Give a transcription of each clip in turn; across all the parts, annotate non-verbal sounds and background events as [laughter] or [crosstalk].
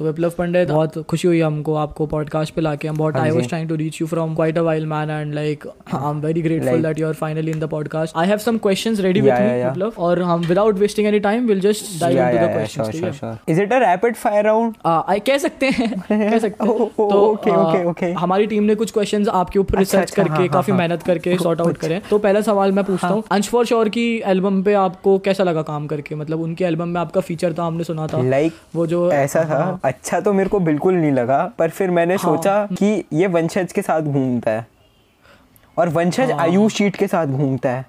तो विप्लव पंडित बहुत खुशी हुई हमको आपको पॉडकास्ट पे लाके हम बहुत हाँ I was trying to reach you from quite a while man and like I am very grateful that you are finally in the podcast I have some questions ready with me. Viplav और हम without wasting any time will just dive into the questions है. Is it a rapid fire round? आई कह सकते हैं [laughs] कह सकते हैं Oh, तो okay, आ, okay, okay. हमारी टीम ने कुछ क्वेश्चंस आपके ऊपर अच्छा, रिसर्च अच्छा, करके हाँ, काफ़ी हाँ, हाँ। मेहनत करके [laughs] सॉर्ट आउट करें तो पहला सवाल मैं पूछता हूँ अंश फॉर श्योर की एल्बम पे आपको कैसा लगा काम करके मतलब उनके एल्बम में आपका फीचर था हमने सुना था Like, वो जो ऐसा था हाँ। अच्छा तो मेरे को बिल्कुल नहीं लगा पर फिर मैंने हाँ। सोचा कि ये वंशज के साथ घूमता है और वंशज हाँ। आयुष शीट के साथ घूमता है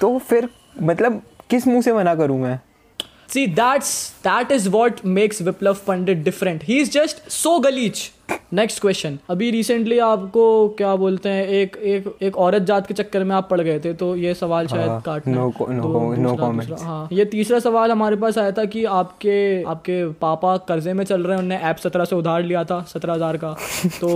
तो फिर मतलब किस मुँह से मना करूँ मैं See, that's that is what makes Viplav Pandit different. He is just so गलीच. नेक्स्ट क्वेश्चन अभी रिसेंटली आपको क्या बोलते हैं एक एक एक औरत जात के चक्कर में आप पड़ गए थे तो ये सवाल शायद काटना no दूसरा- comments. दूसरा- हाँ ये तीसरा सवाल हमारे पास आया था कि आपके आपके पापा कर्जे में चल रहे हैं उन्होंने ऐप सत्रह से उधार लिया था सत्रह हज़ार का तो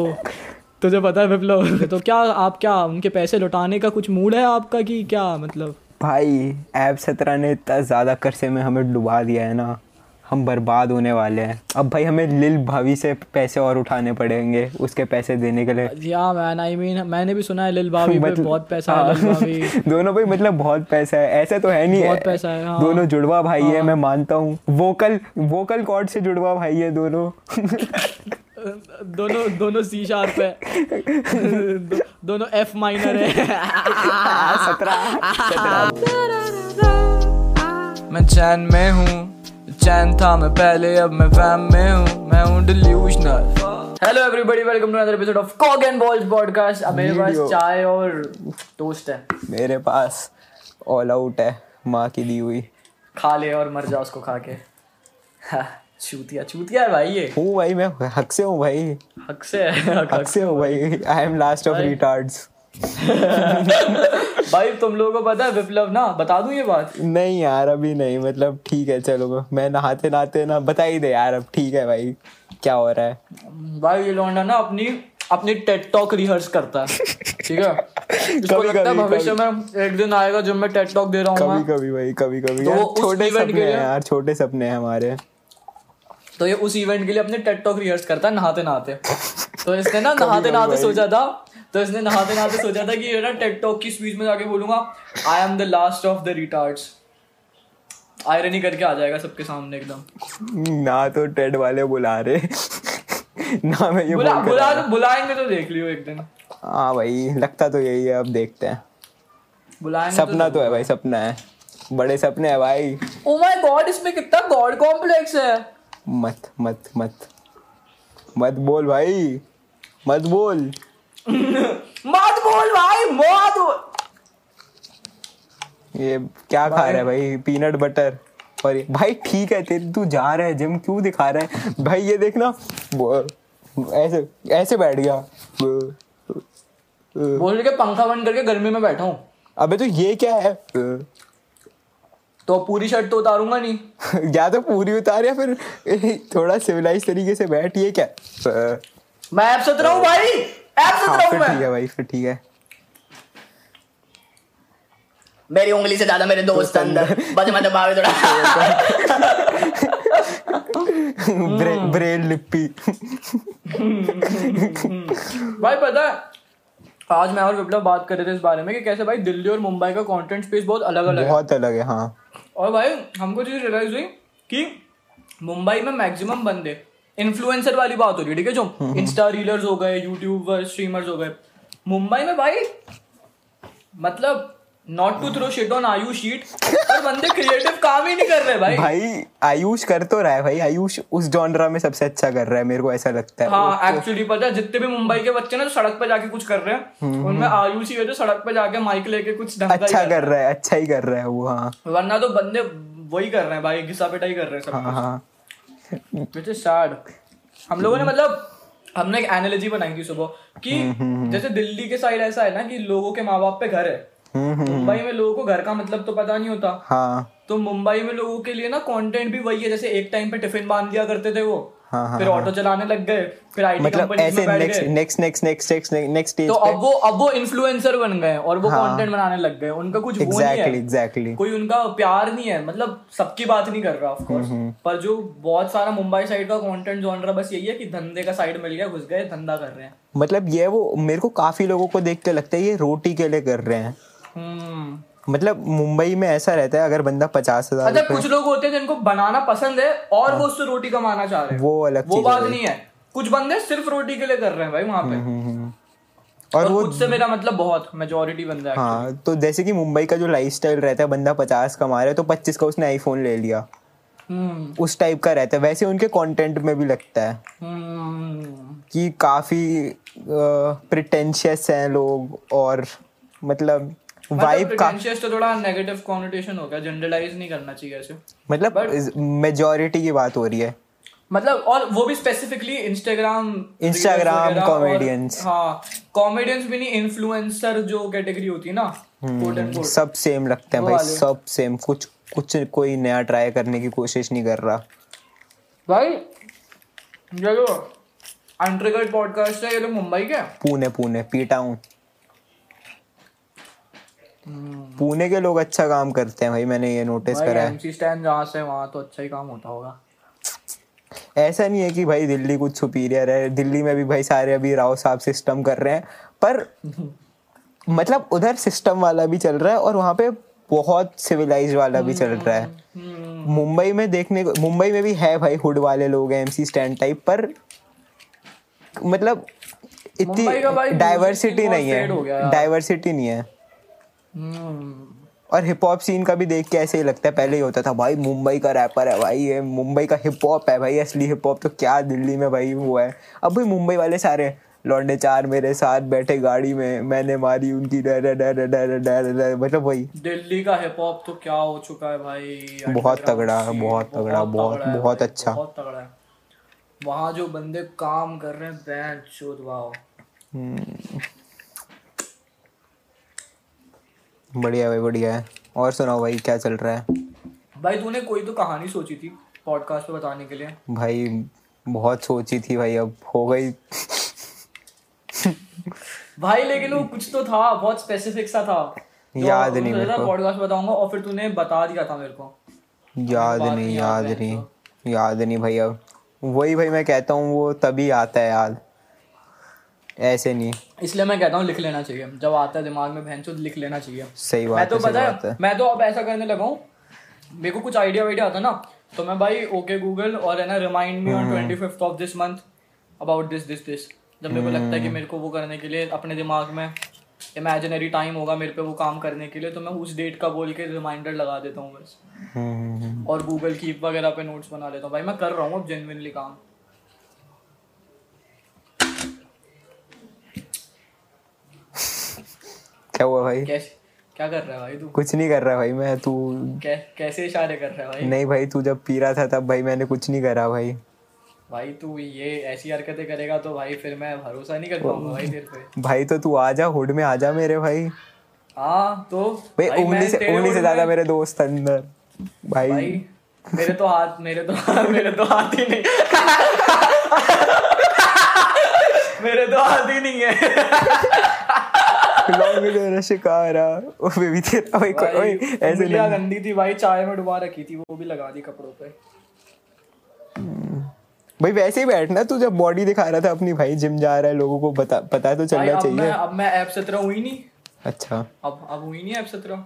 तुझे पता है विप्लव तो क्या आप क्या उनके पैसे लौटाने का कुछ मूड है आपका कि क्या मतलब भाई ऐप सत्रह ने इतना ज़्यादा कर्जे में हमें डुबा दिया है ना। हम बर्बाद होने वाले हैं। अब भाई हमें लिल भाभी से पैसे और उठाने पड़ेंगे उसके पैसे देने के लिए। या मैन आई मीन मैंने भी सुना है लिल पे [laughs] मतलब- बहुत पैसा है लिल [laughs] दोनों भाई मतलब बहुत पैसा है। ऐसा तो है नहीं बहुत है, पैसा है, हाँ। दोनों जुड़वा भाई हाँ, है। मैं मानता हूँ। वोकल वोकल कॉर्ड से जुड़वा भाई है [laughs] दोनों। दोनों दोनों सी शार्प है। दो, दोनों एफ़ माइनर है। सत्रह। मैं चैन में हूँ। चैन था मैं पहले अब मैं फैम में हूँ मैं हूँ delusional hello everybody welcome to another episode of cock and balls podcast अब मेरे पास चाय और टोस्ट है। मेरे पास ऑल आउट है माँ की दी हुई। खा ले और मर जा उसको खा के। चूतिया चूतिया है भाई ये। हूँ भाई मैं हक से हूँ भाई। हक से हक हक से हूँ भाई। I am last of. Retards भाई तुम लोगों को पता है विप्लव ना बता दूँ ये बात? नहीं यार अभी नहीं मतलब ठीक है चलो मैं नहाते नहाते ना बता ही दे यार अब ठीक है भाई क्या हो रहा है? भाई ये लौंडा ना अपनी अपनी टेट टॉक रिहर्स करता है ठीक है? इसको कभी- लगता है भविष्य में एक दिन आएगा जब मैं टेट टॉक दे रहा हूँ कभी कभी भाई कभी कभी। तो छोटे सपने हैं यार छोटे सपने हैं हमारे। तो ये उस इवेंट के लिए अपने टेट टॉक रिहर्स करता है नहाते नहाते। [laughs] तो इसने ना नहाते नहाते सोचा था तो इसने नहाते नहाते सोचा था कि ये ना टेट टॉक की स्पीच में जाके बोलूँगा I am the last of the retards irony करके आ जाएगा सबके सामने एकदम। ना तो टेड वाले बुला रहे। ना मैं ये बुला बुला बुला बुलाएँगे तो देख लियो एक दिन। हाँ भाई लगता तो यही है अब देखते हैं। बुलाएँगे सपना तो, तो है भाई सपना है। बड़े सपने है भाई। ओ माय गॉड इसमें कितना गॉड कॉम्प्लेक्स है। मत मत मत। मत बोल भाई। मत बोल। [laughs] मत बोल भाई मत बोल। ये क्या खा रहा है भाई। पीनट बटर और भाई ठीक है तेरे तू जा रहा है जिम क्यों दिखा रहा है? भाई ये देखना। ऐसे ऐसे बैठ गया। बोल के पंखा बंद करके गर्मी में बैठा हूँ। अबे तो ये क्या है? तो पूरी शर्ट तो उतारूँगा नहीं। [laughs] या तो पूरी उतार या फिर [laughs] थोड़ा सिविलाइज तरीके से बैठ ये क्या? मैं ऐप सत रहा हूँ भाई। ऐप हाँ फिर ठीक है भाई फिर ठीक है। मेरी उंगली से ज़्यादा मेरे दोस्त अंदर। बस मैं दबावे थोड़ा। [laughs] [laughs] ब्रे, ब्रेल लिपि भाई पता है आज मैं और विप्लव बात कर रहे थे इस बारे में कि कैसे भाई दिल्ली और मुंबई का कंटेंट स्पेस बहुत अलग अलग बहुत है। बहुत अलग है हाँ। और भाई हमको चीज़ रियलाइज़ हुई कि मुंबई में मैक्सिमम बंदे इन्फ्लुएंसर वाली बात हो रही है ठीक है जो इंस्टा रीलर्स हो गए यूट्यूबर स्ट्रीमर्स हो गए। मुंबई में भाई मतलब not to throw shit on आयु शीट पर बंदे क्रिएटिव काम ही नहीं कर रहे भाई। भाई आयुष कर तो रहा है भाई। आयुष उस जॉनरा में सबसे अच्छा कर रहा है मेरे को ऐसा लगता है। हाँ एक्चुअली पता है जितने भी मुंबई के बच्चे ना जो सड़क पे जाके कुछ कर रहे हैं उनमें आयुष ही है जो सड़क पे जाके माइक लेके कुछ अच्छा कर कर रहा है अच्छा ही कर रहा है वो हाँ। वरना तो बंदे वही कर रहे हैं भाई घिसा पिटाई कर रहे हैं सब हाँ हाँ। विच इज़ सैड हम लोगों ने मतलब हमने एक एनालॉजी बनाई थी सुबह कि जैसे दिल्ली के साइड ऐसा है ना कि लोगों के माँ बाप पे घर है। मुंबई में लोगों को घर का मतलब तो पता नहीं होता। हाँ। तो मुंबई में लोगों के लिए ना कंटेंट भी वही है जैसे एक टाइम पे टिफ़िन बाँध दिया करते थे वो। हाँ, हाँ, फिर ऑटो चलाने लग गए फिर आईटी मतलब कंपनी ऐसे में बैठ next next next next next next stage तो अब वो अब वो इन्फ्लुएंसर बन गए और वो हाँ। कंटेंट बनाने लग गए। उनका कुछ वो नहीं है। एग्जैक्टली कोई उनका प्यार नहीं है। मतलब सबकी बात नहीं कर रहा ऑफ़ कोर्स हम्म, पर जो बहुत सारा मुंबई साइड का कंटेंट जॉनरा बस यही है कि धंधे का साइड मिल गया घुस गए धंधा कर रहे हैं। मतलब ये वो मेरे को काफ़ी लोगों को देख के लगता है ये रोटी के लिए कर रहे हैं। हम्म। मतलब मुंबई में ऐसा रहता है अगर बंदा पचास हज़ार अच्छा कुछ लोग होते हैं जिनको बनाना पसंद है और वो उससे रोटी कमाना चाह रहे हैं। हाँ। वो अलग वो बात नहीं है। कुछ बंदे सिर्फ़ रोटी के लिए कर रहे हैं भाई वहाँ पे। हम्म, और और वो से मेरा मतलब बहुत मेजोरिटी बंदा है हाँ तो जैसे कि मुंबई का जो लाइफस्टाइल रहता है बंदा पचास कमा रहा है तो पच्चीस का उसने आईफोन ले लिया। हम्म। उस टाइप का रहता है। वैसे उनके कंटेंट में भी लगता है। हम्म। कि काफ़ी प्रिटेंशियस हैं लोग और मतलब वाइब का प्रिटेंशियस तो थोड़ा नेगेटिव कॉनोटेशन हो गया जनरलाइज नहीं करना चाहिए ऐसे। मतलब मेजोरिटी की बात हो रही है। मतलब और वो भी स्पेसिफिकली इंस्टाग्राम Instagram comedians. हाँ कॉमेडियंस भी नहीं इन्फ्लुएंसर जो कैटेगरी होती है ना quote. सब सेम लगते हैं भाई सब सेम कुछ कुछ कोई नया ट्राई करने की कोशिश नहीं कर रहा। भाई ये जो अनट्रिगर्ड पॉडकास्ट है ये लोग मुंबई के पुणे पुणे पीटा हूँ। पुणे के लोग अच्छा काम करते हैं भाई मैंने ये नोटिस करा है। एमसी स्टैंड जहाँ से वहाँ तो अच्छा ही काम होता होगा। ऐसा नहीं है कि भाई दिल्ली कुछ सुपीरियर है। दिल्ली में भी भाई सारे अभी राव साहब सिस्टम कर रहे हैं पर [laughs] मतलब उधर सिस्टम वाला भी चल रहा है और वहाँ पे बहुत सिविलाइज वाला भी चल रहा है। हम्म, मुंबई में देखने को मुंबई में भी है भाई हुड वाले लोग हैं एमसी स्टैंड टाइप पर मतलब इतनी डाइवर्सिटी नहीं हो। डाइवर्सिटी नहीं है। हम्म, और हिप हॉप सीन का भी देख के ऐसे ही लगता है पहले ही होता था भाई मुंबई का रैपर है भाई ये मुंबई का हिप हॉप है भाई असली हिप हॉप तो क्या दिल्ली में भाई वो है। अब भाई मुंबई वाले सारे लौंडे चार मेरे साथ बैठे गाड़ी में मैंने मारी उनकी डर डर डर डर डर डर मतलब वही। दिल्ली का हिप हॉप तो क्या हो चुका है भाई बहुत तगड़ा, है बहुत तगड़ा, बहुत- बहुत अच्छा। बहुत तगड़ा है। वहाँ जो बंदे काम कर रहे हैं बैंड चोद वाओ बढ़िया भाई बढ़िया है। और सुनाओ भाई क्या चल रहा है? भाई तूने कोई तो कहानी सोची थी पॉडकास्ट पे बताने के लिए? भाई बहुत सोची थी भाई अब हो गई। भाई लेकिन वो कुछ तो था बहुत स्पेसिफिक सा था। याद नहीं मेरे को। पॉडकास्ट बताऊँगा और फिर तूने बता दिया था मेरे को। याद नहीं याद नहीं याद नहीं भाई अब वही भाई मैं कहता हूँ वो तभी आता है याद। ऐसे नहीं इसलिए मैं कहता हूँ लिख लेना चाहिए। जब आता है दिमाग में बहन लिख लेना चाहिए। सही मैं बात तो है पता है मैं तो अब ऐसा करने लगा हूँ। मेरे को कुछ आइडिया वाइडिया आता ना तो मैं भाई ओके गूगल और है ना remind me. On twenty fifth of this month about this this this जब मेरे को लगता है कि हम्म। मेरे को वो करने के लिए अपने दिमाग में इमेजिनरी टाइम होगा मेरे पे वो काम करने के लिए तो मैं उस डेट का बोल के रिमाइंडर लगा देता हूँ बस। हम्म, हम्म। और गूगल कीप वगैरह पे नोट्स बना लेता हूँ। भाई मैं कर रहा हूँ अब जेनविनली काम। क्या हुआ भाई? कैसे? क्या कर रहा है भाई तू? कुछ नहीं कर रहा भाई मैं तू कै, कैसे इशारे कर रहा है भाई? नहीं भाई तू जब पी रहा था तब भाई मैंने कुछ नहीं करा भाई। भाई तू ये ऐसी हरकतें करेगा तो भाई फिर मैं भरोसा नहीं कर पाऊँगा भाई तेरे पे। भाई तो तू आ जा हुड में आ जा मेरे भाई। हाँ तो भाई उंगली से उंगली से ज़्यादा मेरे दोस्त अंदर। भाई। भाई मेरे तो हाथ मेरे तो मेरे तो हाथ ही नहीं। मेरे तो हाथ ही नहीं है। लॉन्ग तेरा शिकारा ओ बेबी तेरा भाई कोई ओए, ऐसे नहीं गंदी थी भाई चाय में डुबा रखी थी वो भी लगा दी कपड़ों पे भाई वैसे ही बैठना तू जब बॉडी दिखा रहा था अपनी भाई जिम जा रहा है लोगों को बता पता तो चलना चलना अब मैं चाहिए अब मैं ऐप सत्रह हुई नहीं। अच्छा। अब अब हुई नहीं ऐप सत्रह।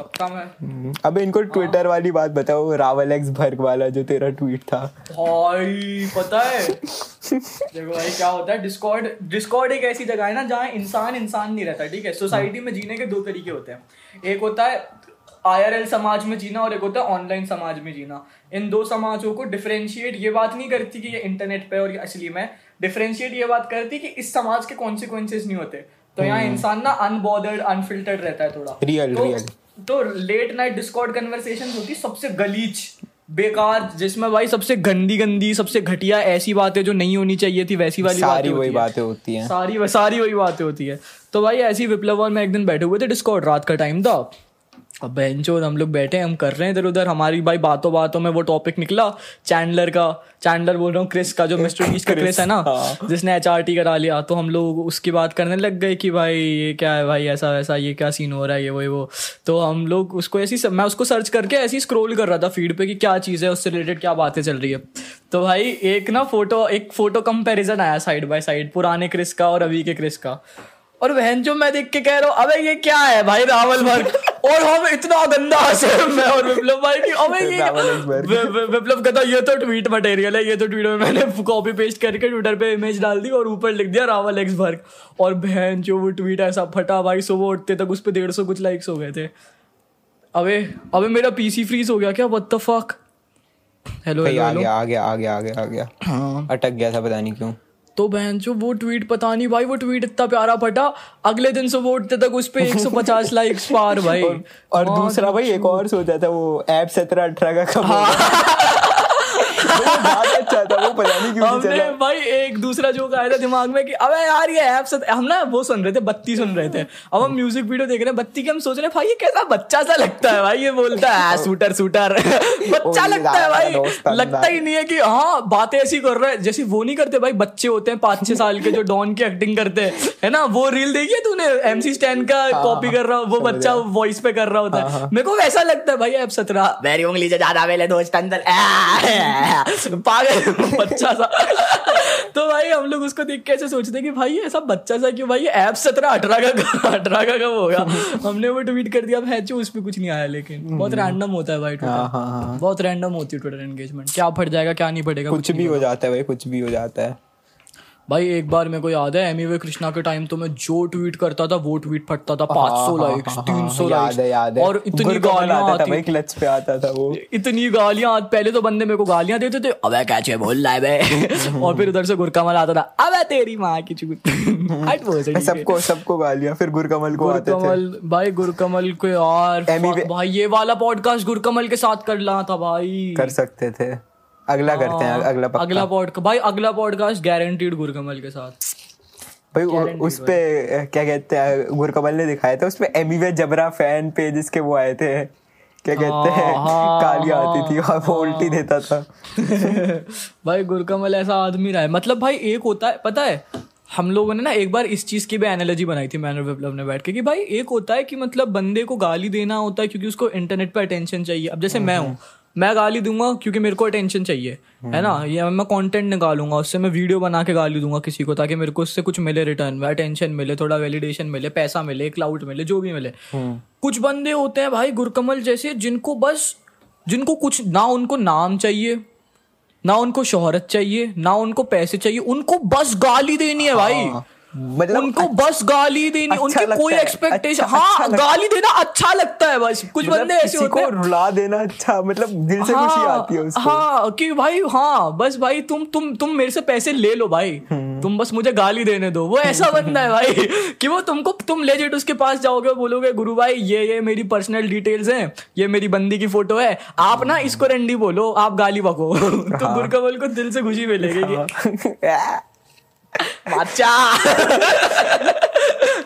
अब का मैं। हम्म, अबे इनको ट्विटर वाली बात बताओ रावल एक्स भर्ग वाला जो तेरा ट्वीट था। भाई पता है? देखो भाई क्या होता है डिस्कॉर्ड डिस्कॉर्ड एक ऐसी जगह है ना जहाँ इंसान इंसान नहीं रहता ठीक है? सोसाइटी में जीने के दो तरीके होते हैं। एक होता है आईआरएल समाज में जीना और एक होता है ऑनलाइन समाज में जीना। इन दो समाजों को डिफरेंशिएट ये बात नहीं करती कि ये इंटरनेट पे और ये असली में। डिफरेंशिएट ये बात करती कि इस समाज के कॉन्सिक्वेंसेस नहीं होते। तो यहाँ इंसान ना अनबॉर्डर्ड अनफिल्टर्ड रहता है थोड़ा। रियल तो, real. तो लेट नाइट डिस्कॉर्ड कन्वर्सेशन होती सबसे गलीच बेकार जिसमें भाई सबसे गंदी गंदी सबसे घटिया ऐसी बातें जो नहीं होनी चाहिए थी वैसी वाली सारी बातें वही होती हैं। बातें होती हैं। सारी सारी वही बातें होती है। तो भाई ऐसी विप्लव और मैं एक दिन बैठे हुए थे डिस्कॉर्ड रात का टाइम था। अब बहन चोद हम लोग बैठे हैं हम कर रहे हैं इधर उधर। हमारी भाई बातों बातों में वो टॉपिक निकला चैंडलर का। चैंडलर बोल रहा हूँ क्रिस का जो मिस्टर बीस का क्रिस है ना हाँ। जिसने एच आर टी करा लिया। तो हम लोग उसकी बात करने लग गए कि भाई ये क्या है भाई ऐसा वैसा ये क्या सीन हो रहा है ये वो ये वो। तो हम लोग उसको ऐसी मैं उसको सर्च करके ऐसी स्क्रोल कर रहा था फ़ीड पे कि क्या चीज़ है उससे रिलेटेड क्या बातें चल रही है। तो भाई एक ना फ़ोटो एक फ़ोटो कंपेरिजन आया साइड बाय साइड पुराने क्रिस का और अभी के क्रिस का। और बहन जो मैं देख के कह रहा हूँ अबे ये क्या है भाई रावल वर्ग? और हम इतना गंदा हंसे मैं और विप्लव भाई की अबे ये विप्लव कहता ये तो ट्वीट मटेरियल है ये तो ट्वीट में मैंने कॉपी पेस्ट करके ट्विटर पे इमेज डाल दी और ऊपर लिख दिया रावल एक्स वर्ग. और बहन जो वो ट्वीट ऐसा फटा भाई सुबह उठते तक उस पर डेढ़ सौ कुछ लाइक्स हो गए थे। अबे अबे मेरा पीसी फ्रीज हो गया क्या? व्हाट द फक हेलो आ गया आ गया आ गया आ गया आ गया। हाँ। अटक गया था पता नहीं क्यों। तो बहन जो वो ट्वीट पता नहीं भाई वो ट्वीट इतना प्यारा फटा। अगले दिन सुबह उठते तक उस पर एक सौ पचास [laughs] लाइक पार भाई। और, और हाँ, दूसरा भाई एक और सोचा था वो ऐप सत्रह अठारह का बहुत [laughs] [laughs] अच्छा था वो पता नहीं क्यों हमने भाई एक दूसरा जोक आया था दिमाग में कि अबे यार ये ऐप हम ना वो सुन रहे थे बत्ती सुन रहे थे। अब हम म्यूज़िक वीडियो देख रहे हैं बत्ती के हम सोच रहे हैं भाई ये कैसा बच्चा सा लगता है भाई ये बोलता है सूटर सूटर [laughs] बच्चा लगता है भाई लगता ही नहीं है कि हाँ बातें ऐसी कर रहा है। जैसे वो नहीं करते भाई बच्चे होते हैं पाँच छह साल के जो डॉन की एक्टिंग करते हैं है ना? वो रील देखिए तूने? एमसी स्टैंड का कॉपी कर रहा वो बच्चा वॉइस पे कर रहा होता है। मेरे को वैसा लगता है भाई ऐप सत्रह। मेरी उंगली से ज़्यादा मेरे दोस्त अंदर। [laughs] [laughs] पागल बच्चा सा। तो भाई हम लोग उसको देख के ऐसे सोचते हैं कि भाई ऐसा बच्चा सा क्यों? भाई ये ऐप सत्रह अठारह का अठारह का कब होगा? हमने वो ट्वीट कर दिया अब है उस पर कुछ नहीं आया लेकिन बहुत रैंडम होता है भाई हाँ ट्विटर हाँ हाँ। बहुत रैंडम होती है ट्विटर एंगेजमेंट क्या फट जाएगा क्या नहीं फटेगा कुछ भी हो जाता है भाई कुछ भी हो जाता है। भाई एक बार मेरे को याद है एमी वे कृष्णा के टाइम तो मैं जो ट्वीट करता था वो ट्वीट फटता था पाँच सौ हाँ, लाइक्स हाँ, तीन सौ हाँ, है लाइक्स और इतनी गालियाँ आता क्लच पे आता था वो। इतनी गालियाँ पहले तो बंदे मेरे को गालियाँ देते थे अबे कैचे बोल रहा है बे? [laughs] और फिर उधर से गुरकमल आता था अबे तेरी माँ की चूत [laughs] से सबको सबको गालियाँ फिर गुरकमल को आते थे। गुरकमल भाई गुरकमल को यार भाई ये वाला पॉडकास्ट गुरकमल के साथ कर रहा था भाई। कर सकते थे। अगला करते हैं अगला पक्का। अगला पॉडकास्ट भाई अगला पॉडकास्ट गारंटीड गुरकमल के साथ। भाई उस पे क्या कहते हैं गुरकमल ने दिखाया था उस पे एमीवे जबरा फ़ैन पेजेस के वो आए थे। क्या कहते हैं हाँ, कालियाँ आती थी और वो उल्टी देता था। [laughs] भाई गुरकमल ऐसा आदमी रहा है। मतलब भाई एक होता है पता है हम लोगों ने ना एक बार इस चीज़ की भी एनालॉजी बनाई थी मैंने विप्लव ने बैठ के कि भाई एक होता है कि मतलब बंदे को गाली देना होता है क्योंकि उसको इंटरनेट पे अटेंशन चाहिए। अब जैसे मैं हूँ मैं गाली दूँगा क्योंकि मेरे को अटेंशन चाहिए है ना? या मैं कंटेंट निकालूँगा उससे मैं वीडियो बना के गाली दूँगा किसी को ताकि मेरे को उससे कुछ मिले रिटर्न में अटेंशन मिले थोड़ा वैलिडेशन मिले पैसा मिले क्लाउड मिले जो भी मिले। कुछ बंदे होते हैं भाई गुरकमल जैसे जिनको बस जिनको कुछ ना उनको नाम चाहिए ना उनको शोहरत चाहिए ना उनको पैसे चाहिए उनको बस गाली देनी है भाई। मतलब उनको अच्छा, बस गाली देनी अच्छा उनकी कोई एक्सपेक्टेशन अच्छा- हाँ अच्छा गाली देना अच्छा लगता है बस। कुछ मतलब बंदे ऐसे होते हैं। रुला देना अच्छा मतलब दिल से हाँ, खुशी आती है उसको। हाँ कि भाई हाँ बस भाई तुम तुम तुम मेरे से पैसे ले लो भाई। हम्म। तुम बस मुझे गाली देने दो। वो ऐसा बंदा है भाई [laughs] कि वो तुमको तुम लेजिट उसके पास जाओगे बोलोगे गुरु भाई ये ये मेरी पर्सनल डिटेल्स हैं ये मेरी बंदी की फ़ोटो है आप ना इसको रंडी बोलो आप गाली बको। [laughs] तो गुरकमल को दिल से खुशी मिलेगी कि हाँ। [laughs] बादशाह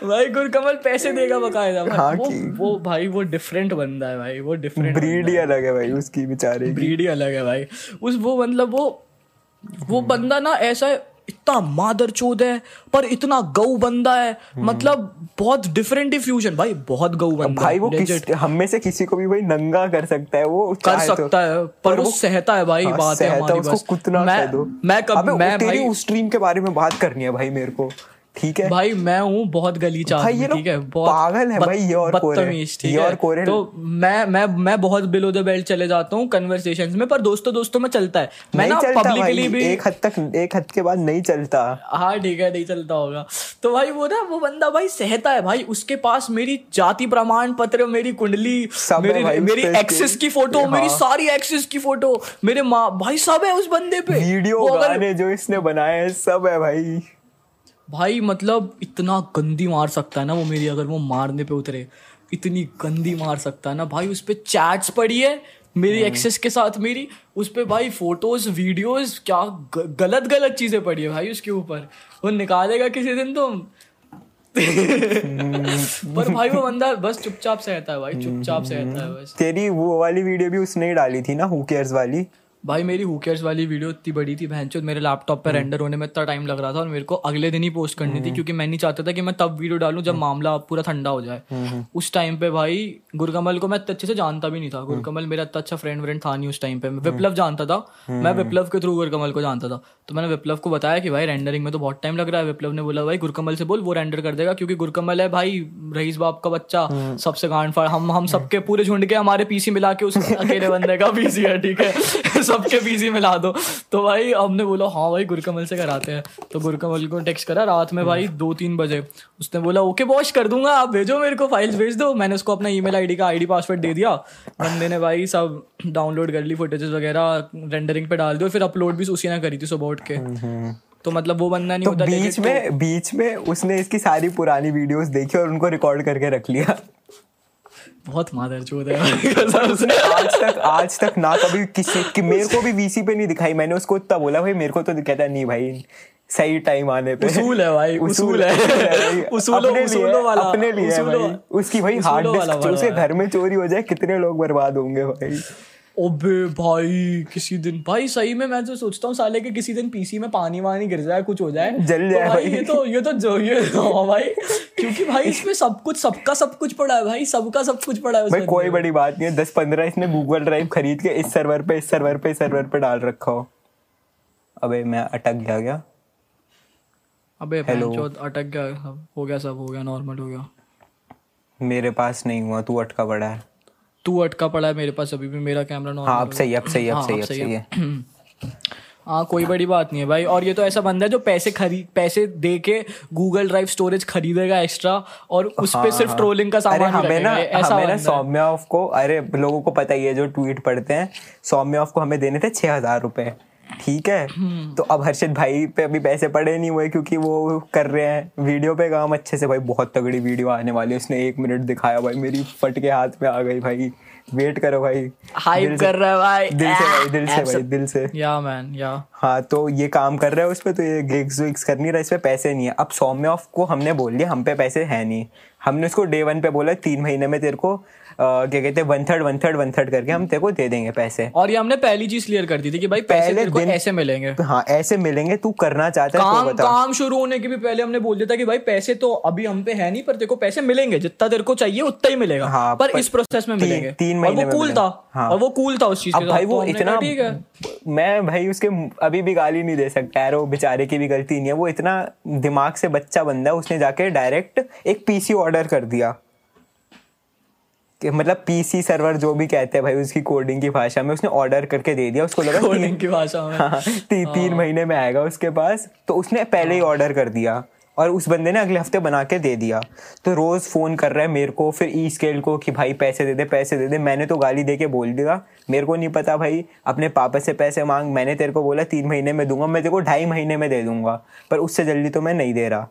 भाई गुरकमल पैसे देगा बकायदा। भाई हाँ वो, वो भाई वो डिफरेंट बंदा है भाई वो डिफरेंट ब्रीड ही अलग है भाई उसकी बेचारी ब्रीड ही अलग है भाई। उस वो मतलब वो वो बंदा ना ऐसा इतना मादर चोद है पर इतना गऊ बंदा है। मतलब बहुत डिफरेंट ही फ्यूजन भाई बहुत गऊ बंदा भाई वो हम में से किसी को भी भाई नंगा कर सकता है वो कर तो। सकता है पर वो सहता है भाई हाँ, बात है हमारी बस। मैं मैं कब मैं भाई उस स्ट्रीम के बारे में बात करनी है भाई मेरे को। ठीक है? भाई मैं हूँ बहुत गली चाल भाई ये ठीक है? बहुत पागल है भाई, ये और बदतमीज ठीक और है है। तो मैं मैं मैं बहुत बिलो द बेल्ट चले जाता हूँ कन्वर्सेशन में पर दोस्तों दोस्तों में चलता है। मैं ना पब्लिकली भी एक हद तक एक हद के बाद नहीं चलता। हाँ ठीक है नहीं चलता होगा। तो भाई वो ना वो बंदा भाई सहता है भाई उसके पास मेरी जाति प्रमाण पत्र मेरी कुंडली मेरी मेरी एक्सेस की फ़ोटो मेरी हाँ। सारी एक्सेस की फ़ोटो मेरे माँ भाई सब है उस बंदे पे। वीडियो गाने जो इसने बनाए हैं सब है भाई। भाई मतलब इतना गंदी मार सकता है ना वो मेरी अगर वो मारने पे उतरे। इतनी गंदी मार सकता है ना। भाई उस पे चैट्स पड़ी है मेरी एक्सेस के साथ मेरी। उस पर भाई फ़ोटोज़ वीडियोज़ क्या ग- गलत गलत चीज़ें पड़ी है भाई उसके ऊपर। वो निकालेगा किसी दिन तुम। पर भाई वो बंदा बस चुपचाप से रहता है भाई चुपचाप से रहता है बस। तेरी वो वाली वीडियो भी उसने ही डाली थी ना हु केयर्स वाली? भाई मेरी हुकेर्स वाली वीडियो इतनी बड़ी थी बहन मेरे लैपटॉप पर रेंडर होने में इतना टाइम लग रहा था और मेरे को अगले दिन ही पोस्ट करनी थी क्योंकि मैं नहीं चाहता था कि मैं तब वीडियो डालूं जब मामला पूरा ठंडा हो जाए। उस टाइम पे भाई गुरकमल को मैं अच्छे से जानता भी नहीं था। गुरकमल मेरा इतना अच्छा फ्रेंड व्रेंड था नहीं उस टाइम पे। विप्लव जानता था। मैं विप्लव के थ्रू गुरकमल को जानता था। तो मैंने विप्लव को बताया कि भाई रेंडरिंग में तो बहुत टाइम लग रहा है। विप्लव ने बोला भाई गुरकमल से बोल वो रेंडर कर देगा क्योंकि गुरकमल है भाई रईस बाप का बच्चा सबसे गांड फाड़। हम हम सबके पूरे झुंड के हमारे पीसी मिला के उस [laughs] अकेले बंदे का पीसी है ठीक है? [laughs] सबके पीसी मिला दो। तो भाई हमने बोला हाँ भाई गुरकमल से कराते हैं। तो गुरकमल को टेक्स्ट करा रात में भाई दो तीन बजे। उसने बोला ओके वॉश कर दूँगा आप भेजो मेरे को फाइल्स भेज दो। मैंने उसको अपना ईमेल आईडी का आईडी पासवर्ड दे दिया। बंदे ने भाई सब डाउनलोड कर ली फुटेजेस वगैरह रेंडरिंग पे डाल दिया फिर अपलोड भी उसी ने करी थी सुबह उठ के। तो मतलब वो बंदा नहीं तो होता बीच में तो... बीच में उसने इसकी सारी पुरानी वीडियोस देखी और उनको रिकॉर्ड करके रख लिया। बहुत मादर चोद है उसने [laughs] आज तक आज तक ना कभी किसी कि मेरे को भी वीसी पे नहीं दिखाई। मैंने उसको इतना बोला भाई मेरे को तो कहता नहीं भाई सही टाइम आने पे। उसूल है भाई, उसूल है। उसूल [laughs] उसूलों- उसूलों वाला, अपने लिए है भाई। उसकी भाई हार्ड डिस्क उसके घर में चोरी हो जाए कितने लोग बर्बाद होंगे भाई। ओबे भाई किसी दिन। भाई सही में मैं तो सोचता हूँ साले के किसी दिन पीसी में पानी वानी गिर जाए कुछ हो जाए। जल जाए तो जाए भाई भाई। ये तो ये तो जो ये हाँ भाई। क्योंकि भाई इसमें सब कुछ सबका सब कुछ पड़ा है भाई सबका सब कुछ पड़ा है भाई कोई बड़ी बात नहीं है। दस पंद्रह इसने गूगल ड्राइव खरीद के इस सर्वर पे इस सर्वर पे इस सर्वर पे डाल रखा हो। अबे मैं अटक गया क्या? अबे. चौथ अटक गया। हो गया सब हो गया नॉर्मल हो गया। मेरे पास नहीं हुआ तू अटका पड़ा है। तू अटका पड़ा है मेरे पास अभी भी मेरा कैमरा नॉर्मल हाँ अब सही अब सही अब सही अब सही है। हाँ। कोई बड़ी बात नहीं है भाई। और ये तो ऐसा बंदा है जो पैसे खरीद पैसे दे के गूगल ड्राइव स्टोरेज खरीदेगा एक्स्ट्रा और उस हाँ, पे सिर्फ़ ट्रोलिंग का सामान अरे सामान हमें ना ऐसा हमें ना सौम्या ऑफ़ को अरे लोगों को पता ही है जो ट्वीट पढ़ते हैं सौम्या ऑफ़ को हमें देने थे छह हज़ार रुपए। ठीक है? हम्म। तो अब हर्षित भाई पे अभी पैसे पड़े नहीं हुए क्योंकि वो कर रहे हैं। वीडियो पे काम अच्छे से भाई बहुत तगड़ी वीडियो आने वाली है। उसने एक मिनट दिखाया भाई मेरी फट के हाथ में आ गई भाई। वेट करो भाई। हाइप कर रहा है भाई। दिल से भाई दिल से भाई दिल से। या मैन या। हाँ तो ये काम कर रहा है उस पर तो ये गिग्स विग्स कर नहीं रहा इस पर पैसे नहीं है। अब सौम्य ऑफ़ को हमने बोल दिया हम पे पैसे है नहीं। हमने उसको डे वन पे बोला तीन महीने में तेरे को क्या कहते हैं one third one third one third करके हम तेरे को दे देंगे पैसे। और ये हमने पहली चीज़ क्लियर कर दी थी कि भाई पैसे तेरे को ऐसे मिलेंगे। हाँ ऐसे मिलेंगे तू करना चाहता है काम तो काम शुरू होने के भी पहले हमने बोल दिया था कि भाई पैसे तो अभी हम पे है नहीं पर तेरे को पैसे मिलेंगे जितना तेरे को चाहिए उतना ही मिलेगा। हाँ, पर पर इस प्रोसेस में मिलेंगे। तीन महीने वो कूल था। हाँ। और वो कूल था उस चीज़ भाई वो तो इतना ठीक है। मैं भाई उसके अभी भी गाली नहीं दे सकता यार वो बेचारे की भी गलती नहीं है। वो इतना दिमाग से बच्चा बंदा है उसने जाके डायरेक्ट एक पीसी ऑर्डर कर दिया। कि मतलब पीसी सर्वर जो भी कहते हैं भाई उसकी कोडिंग की भाषा में उसने ऑर्डर करके दे दिया। उसको लगा कोडिंग की भाषा में। हाँ, ती, तीन महीने में आएगा उसके पास। तो उसने पहले ही ऑर्डर कर दिया और उस बंदे ने अगले हफ़्ते बना के दे दिया। तो रोज फ़ोन कर रहा है मेरे को फिर ई स्केल को कि भाई पैसे दे दे पैसे दे दे। मैंने तो गाली दे के बोल दिया। मेरे को नहीं पता भाई अपने पापा से पैसे मांग मैंने तेरे को बोला तीन महीने में दूँगा मैं तेरे को ढाई महीने में दे दूँगा। पर उससे जल्दी तो मैं नहीं दे रहा।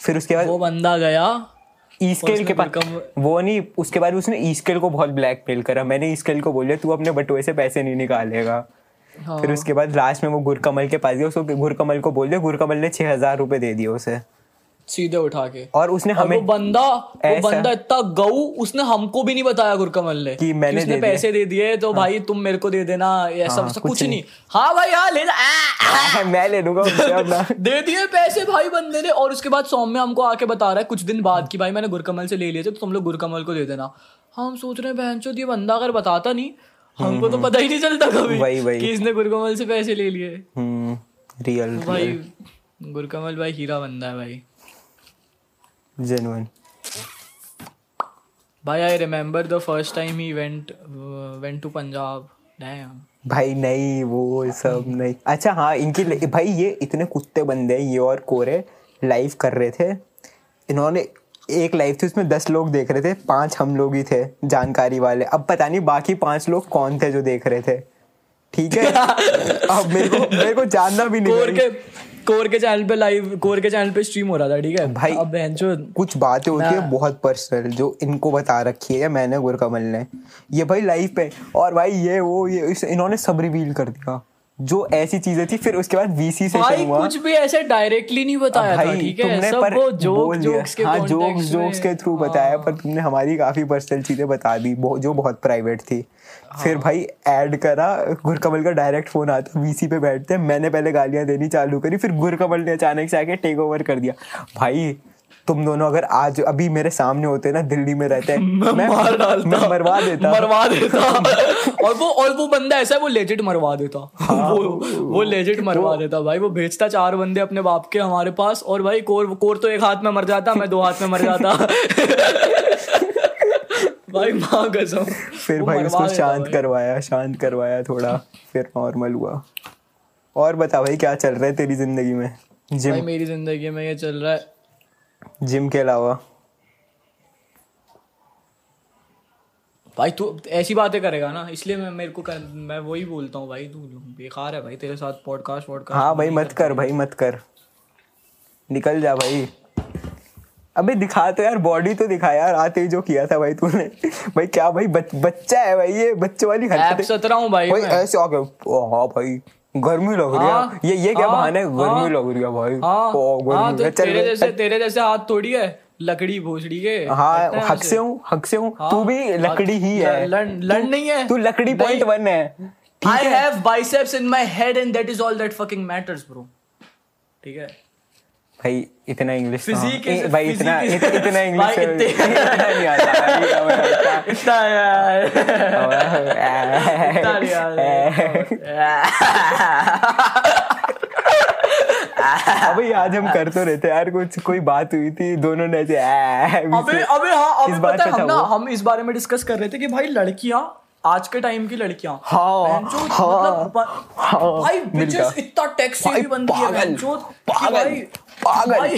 फिर उसके बाद वो बंदा गया ई स्केल उसने के पास वो नहीं उसके बाद उसने ईस्केल को बहुत ब्लैकमेल करा। मैंने ईस्केल को बोला तू अपने बटुए से पैसे नहीं निकालेगा। हाँ। फिर उसके बाद लास्ट में वो गुरकमल के पास गया उसको गुरकमल को बोल दिया गुरकमल ने छह हज़ार रुपए दे दिए उसे। सीधे उठा के। और उसने और वो बंदा वो बंदा इतना गऊ उसने हमको भी नहीं बताया गुरकमल ने कि मैंने दे पैसे दे दिए तो हाँ। भाई तुम मेरे को दे देना ऐसा हाँ, कुछ कुछ नहीं। हाँ भाई हाँ ले जा। [laughs] मैं ले लूँगा [laughs] दे दिए पैसे भाई बंदे ने और उसके बाद सौम्य हमको आके बता रहा है कुछ दिन बाद की भाई मैंने गुरकमल से ले लिए थे तो तुम लोग गुरकमल को दे देना। हम सोच रहे हैं बहन ये बंदा अगर बताता नहीं हमको तो पता ही नहीं चलता कभी हम्म। कि इसने गुरकमल से पैसे ले लिए। हम्म रियल भाई गुरकमल भाई हीरा बंदा है भाई। जेनुअन भाई I remember the first time he went went to Punjab damn भाई नहीं वो सब नहीं। अच्छा हाँ इनकी भाई ये इतने कुत्ते बंदे हैं ये और कोरे लाइव कर रहे थे। इन्होंने एक लाइव थी उसमें दस लोग देख रहे थे पाँच हम लोग ही थे जानकारी वाले। अब पता नहीं बाकी पाँच लोग कौन थे जो देख रहे थे। ठीक है? [laughs] अब मेरे को मेरे को जानना भी नहीं कोर के कोर के चैनल पे लाइव कोर के चैनल पे स्ट्रीम हो रहा था ठीक है? भाई, अब कुछ बातें होती है बहुत पर्सनल जो इनको बता रखी है मैंने गुरकमल ने। ये भाई लाइव पे और भाई ये वो ये इस, इन्होंने सब रिवील कर दिया। जो ऐसी चीज़ें थी फिर उसके बाद वीसी से भाई कुछ भी ऐसे डायरेक्टली नहीं बताया था ठीक है? तुमने सब पर वो जोक जोक्स के हाँ जोक्स जोक्स के थ्रू बताया पर तुमने हमारी काफ़ी पर्सनल चीज़ें बता दी जो बहुत प्राइवेट थी। फिर हाँ। भाई ऐड करा गुरकमल का डायरेक्ट फ़ोन आता वीसी पे बैठते हैं मैंने पहले गालियाँ देनी चालू करी फिर गुरकमल ने अचानक से आके टेक ओवर कर दिया। भाई तुम दोनों अगर आज अभी मेरे सामने होते ना दिल्ली में रहते [laughs] मैं मार डालता। मैं मरवा देता। मरवा देता। [laughs] और वो और वो बंदा ऐसा है वो लेजिट मरवा देता। हाँ। [laughs] वो वो लेजिट मरवा देता भाई। वो भेजता चार बंदे अपने बाप के हमारे पास और भाई कोर कोर तो एक हाथ में मर जाता मैं दो हाथ में मर जाता। भाई माँ कसम। फिर भाई उसको शांत करवाया शांत करवाया थोड़ा फिर नॉर्मल हुआ। और बता भाई क्या चल रहा है तेरी ज़िंदगी में? जिम मेरी ज़िंदगी में ये चल रहा है। जिम के अलावा। भाई तू ऐसी बातें करेगा ना इसलिए मैं मेरे को कर, मैं वही बोलता हूँ भाई तू बेकार है भाई तेरे साथ पॉडकास्ट वॉडकास्ट हाँ भाई मत कर भाई मत कर। निकल जा भाई। अबे दिखा तो यार बॉडी तो दिखा यार आते ही जो किया था भाई तूने। भाई क्या भाई बच, बच्चा है भाई ये बच्चे वाली हरकतें। सतरा हूँ भाई भाई ऐसे आ गए हाँ भाई। गर्मी लग रही हाँ, है। ये ये क्या हाँ, बहाना है? गर्मी हाँ, लग रही है भाई। ओ, गर्मी हाँ तो है। चल तेरे जैसे तेरे जैसे हाथ थोड़ी है लकड़ी भोसड़ी के। हाँ हक से हूँ हक से हूँ। तू भी लकड़ी ही है। लड़- लड़ नहीं है। तू लकड़ी पॉइंट वन है। I have biceps in my head and that is all that fucking matters bro. ठीक है? भाई इतना इंग्लिश भाई इतना इत- इतना इंग्लिश नहीं आता अबे आज हम कर तो रहे थे यार कुछ कोई बात हुई थी दोनों ने ऐसे अबे अबे हाँ इस अबे पता है हम ना हम इस बारे में डिस्कस कर रहे थे कि भाई लड़कियाँ आज के टाइम की लड़कियाँ हाँ, हाँ, मतलब हाँ, भाई इतना टैक्सी बनती है पागल।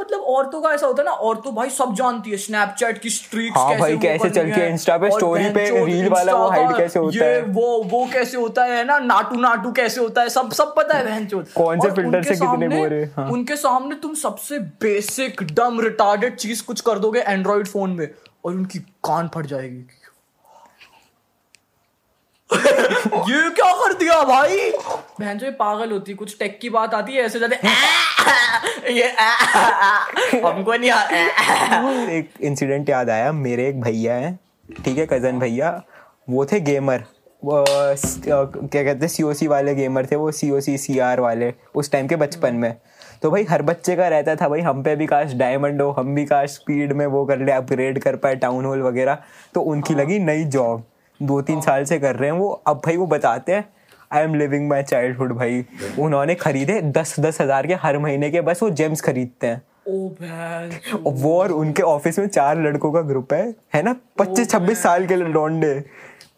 मतलब औरतों का ऐसा होता है ना औरतों भाई सब जानती है स्नैपचैट की स्ट्रीक्स हाँ कैसे भाई, कैसे चल के है, Insta पे story पे reel वाला वो का कैसे होता है। वो वो कैसे होता है ना नाटू नाटू कैसे होता है सब सब पता है बहनचोद कौन से उनके से कितने गोरे, हाँ। उनके सामने तुम सबसे बेसिक डम रिटार्डेड चीज़ कुछ कर दोगे एंड्रॉइड फ़ोन में और उनकी कान फट जाएगी [laughs] ये क्या कर दिया भाई? बहन जो ये पागल होती है कुछ टेक की बात आती है ऐसे जाते [laughs] ये [laughs] हमको नहीं आ- एक इंसिडेंट याद आया मेरे एक भैया है ठीक है कज़न भैया वो थे गेमर वो स- क्या कहते हैं सीओसी वाले गेमर थे वो सीओसी सीआर वाले उस टाइम के बचपन में। तो भाई हर बच्चे का रहता था भाई हम पे भी काश डायमंड हो हम भी काश स्पीड में वो कर ले अपग्रेड कर पाए टाउन हॉल वगैरह तो उनकी लगी नई जॉब दो तीन साल से कर रहे हैं वो अब भाई वो बताते हैं I am living my childhood भाई। उन्होंने खरीदे दस दस हज़ार के हर महीने के बस वो जेम्स खरीदते हैं। ओ वो और उनके ऑफ़िस में चार लड़कों का ग्रुप है है ना? पच्चीस छब्बीस साल के लौंडे।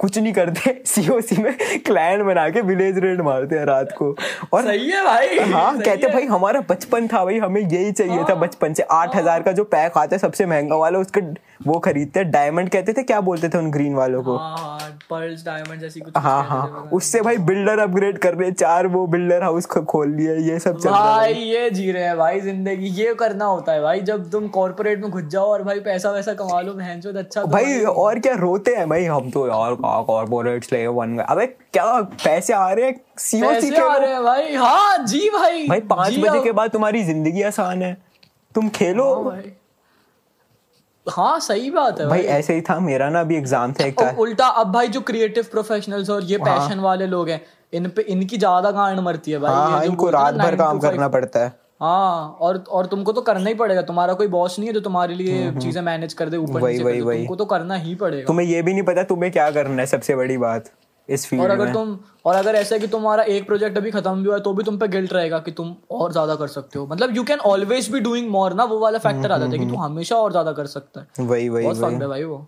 कुछ नहीं करते [laughs] सीओसी में क्लाइंट बना के विलेज रेड मारते हैं रात को। और सही है भाई हाँ कहते है। भाई हमारा बचपन था भाई हमें यही चाहिए था बचपन से। आठ हज़ार का जो पैक आता है सबसे महँगा वाला उसके वो खरीदते हैं डायमंड कहते थे क्या बोलते थे उन ग्रीन वालों को? हाँ पर्ल्स डायमंड जैसी कुछ हाँ हाँ। उससे भाई बिल्डर अपग्रेड कर रहे हैं, चार वो बिल्डर हाउस खोल लिए ये सब चल है भाई ये जी रहे हैं भाई ज़िंदगी ये करना होता है भाई जब तुम कॉर्पोरेट में घुस जाओ और भाई पैसा वैसा कमा लो अच्छा तो भाई और क्या रोते हैं भाई हम तो यार का कॉर्पोरेट्स ले बन गए अबे क्या पैसे आ रहे हैं? सीओसी के आ रहे हैं भाई। हाँ जी भाई। भाई पाँच बजे के बाद तुम्हारी ज़िंदगी आसान है। तुम खेलो। हाँ भाई। हाँ सही बात है भाई भाई। ऐसे ही था। मेरा ना अभी एग्ज़ाम था एक उल्टा अब भाई जो क्रिएटिव प्रोफेशनल्स और ये हाँ। पैशन वाले लोग हैं इन पे इनकी ज़्यादा गांड मरती है भाई? हाँ हाँ इनको रात भर काम करना पड़ता है। हाँ और और तुमको तो करना ही पड़ेगा। तुम्हारा कोई बॉस नहीं है जो तुम्हारे लिए चीज़ें मैनेज कर दे ऊपर हम्म, वही, नीचे वही, वही। तुमको तो करना ही पड़ेगा। तुम्हें ये भी नहीं पता तुम्हें क्या करना है सबसे बड़ी बात इस फ़ील्ड और अगर में। तुम और अगर ऐसा है कि तुम्हारा एक प्रोजेक्ट अभी खत्म भी हुआ है तो भी तुम पे गिल्ट रहेगा कि तुम और ज़्यादा कर सकते हो। मतलब you can always be doing more ना वो वाला फैक्टर आ जाता है कि तू हमेशा और ज़्यादा कर सकता है। हम्म, वही वही बहुत फंड है भाई वो।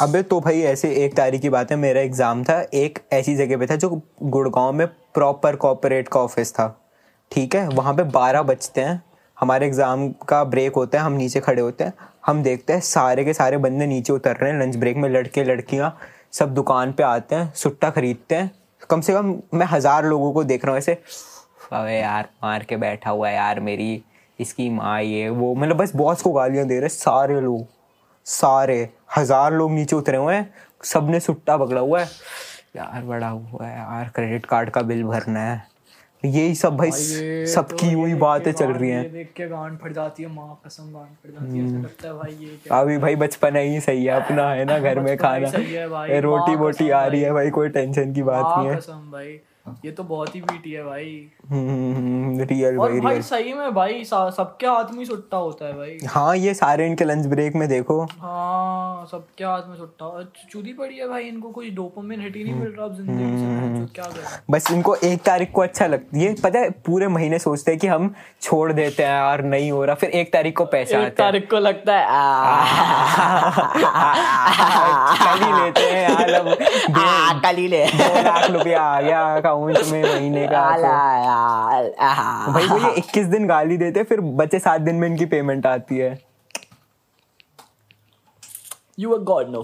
अबे तो भाई ऐसे एक तारीख की बात है मेरा एग्ज़ाम था एक ऐसी जगह पे था जो गुड़गांव में प्रॉपर कॉर्पोरेट का ऑफ़िस था। ठीक है? वहाँ पे बारह बजते हैं। हमारे एग्ज़ाम का ब्रेक होता है, हम नीचे खड़े होते हैं। हम देखते हैं, सारे के सारे बंदे नीचे उतर रहे हैं। लंच ब्रेक में लड़के, लड़कियाँ सब दुकान पे आते हैं, सुट्टा खरीदते हैं। कम से कम मैं हज़ार लोगों को देख रहा हूँ, ऐसे, अबे यार, मार के बैठा हुआ है यार मेरी, इसकी माँ ये, वो मतलब बस बॉस को गालियाँ दे रहे सारे लोग। सारे, हज़ार लोग नीचे उतरे हुए हैं सबने सुट्टा पकड़ा हुआ है। यार बड़ा हुआ है यार क्रेडिट कार्ड का बिल भरना है। यही सब भाई सबकी तो हुई बातें चल रही हैं। देख के गांड फट जाती है माँ कसम गांड फट जाती है लगता है भाई ये क्या अभी भाई बचपन ही सही है अपना है ना घर में खाना। रोटी वोटी आ रही है भाई। कोई टेंशन की बात नहीं है। कसम भाई। ये तो बहुत ही पीटी है भाई। रियल और भाई भाई सही में भाई सबके हाथ में सुट्टा होता है भाई। हाँ ये सारे इनके लंच ब्रेक में देखो। हाँ सबके हाथ में सुट्टा। और चूदी पड़ी है भाई इनको कोई डोपामिन हिट ही नहीं मिल रहा अब ज़िंदगी से तो क्या करें। बस इनको एक तारीख को अच्छा लगती है पता है पूरे महीने सोचते हैं कि हम छोड़ देते हैं यार नहीं हो रहा फिर एक तारीख को पैसे एक आते हैं। तारीख को लगता है कल ही लेते हैं यार अब। कल ही ले। दो लाख रुपया आ गया अकाउंट में महीने का [laughs] तो। भाई वो ये इक्कीस दिन गाली देते फिर बचे सात दिन में इनकी पेमेंट आती है। यू आर गॉड नो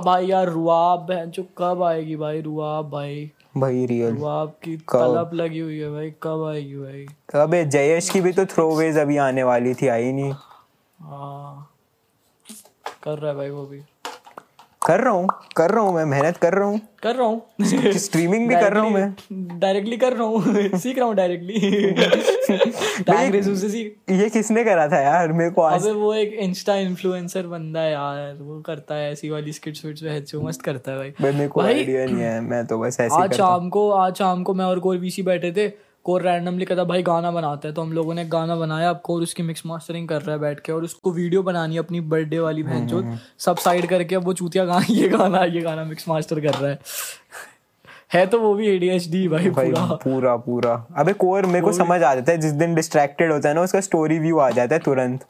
भाई यार रुआब बहन जो कब आएगी भाई? रुआब भाई। भाई रियल रुआब की कब? तलब लगी हुई है भाई कब आएगी भाई? अबे जयेश की भी तो थ्रोवेज अभी आने वाली थी आई नहीं। हाँ। कर रहा है भाई वो भी। कर रहा हूँ कर रहा हूँ मैं मेहनत कर रहा हूँ। कर रहा हूँ। [laughs] स्ट्रीमिंग भी कर रहा हूँ मैं। डायरेक्टली कर रहा हूँ। [laughs] सीख रहा हूँ डायरेक्टली [laughs] ये किसने करा था यार मेरे को आज? अबे वो एक इंस्टा इन्फ्लुएंसर बंदा है यार वो करता है ऐसी वाली स्किट्स विट्स में जो मस्त करता है भाई। मेरे को भाई, आइडिया नहीं है मैं तो बस ऐसे आज शाम को आज शाम को मैं और कोर वीसी बैठे थे कोर रैंडमली कहता भाई गाना बनाते हैं। तो हम लोगों ने गाना बनाया अब कोर उसकी मिक्स मास्टरिंग कर रहा है बैठ के और उसको वीडियो बनानी है अपनी बर्थडे वाली बहन जो सब साइड करके अब वो चूतिया गाना [laughs] ये गाना ये गाना मिक्स मास्टर कर रहा है। है तो वो भी एडीएचडी भाई भाई पूरा। पूरा पूरा। अबे कोर मेरे को समझ आ जाता है जिस दिन डिस्ट्रैक्टेड होता है ना उसका स्टोरी व्यू आ जाता है तुरंत।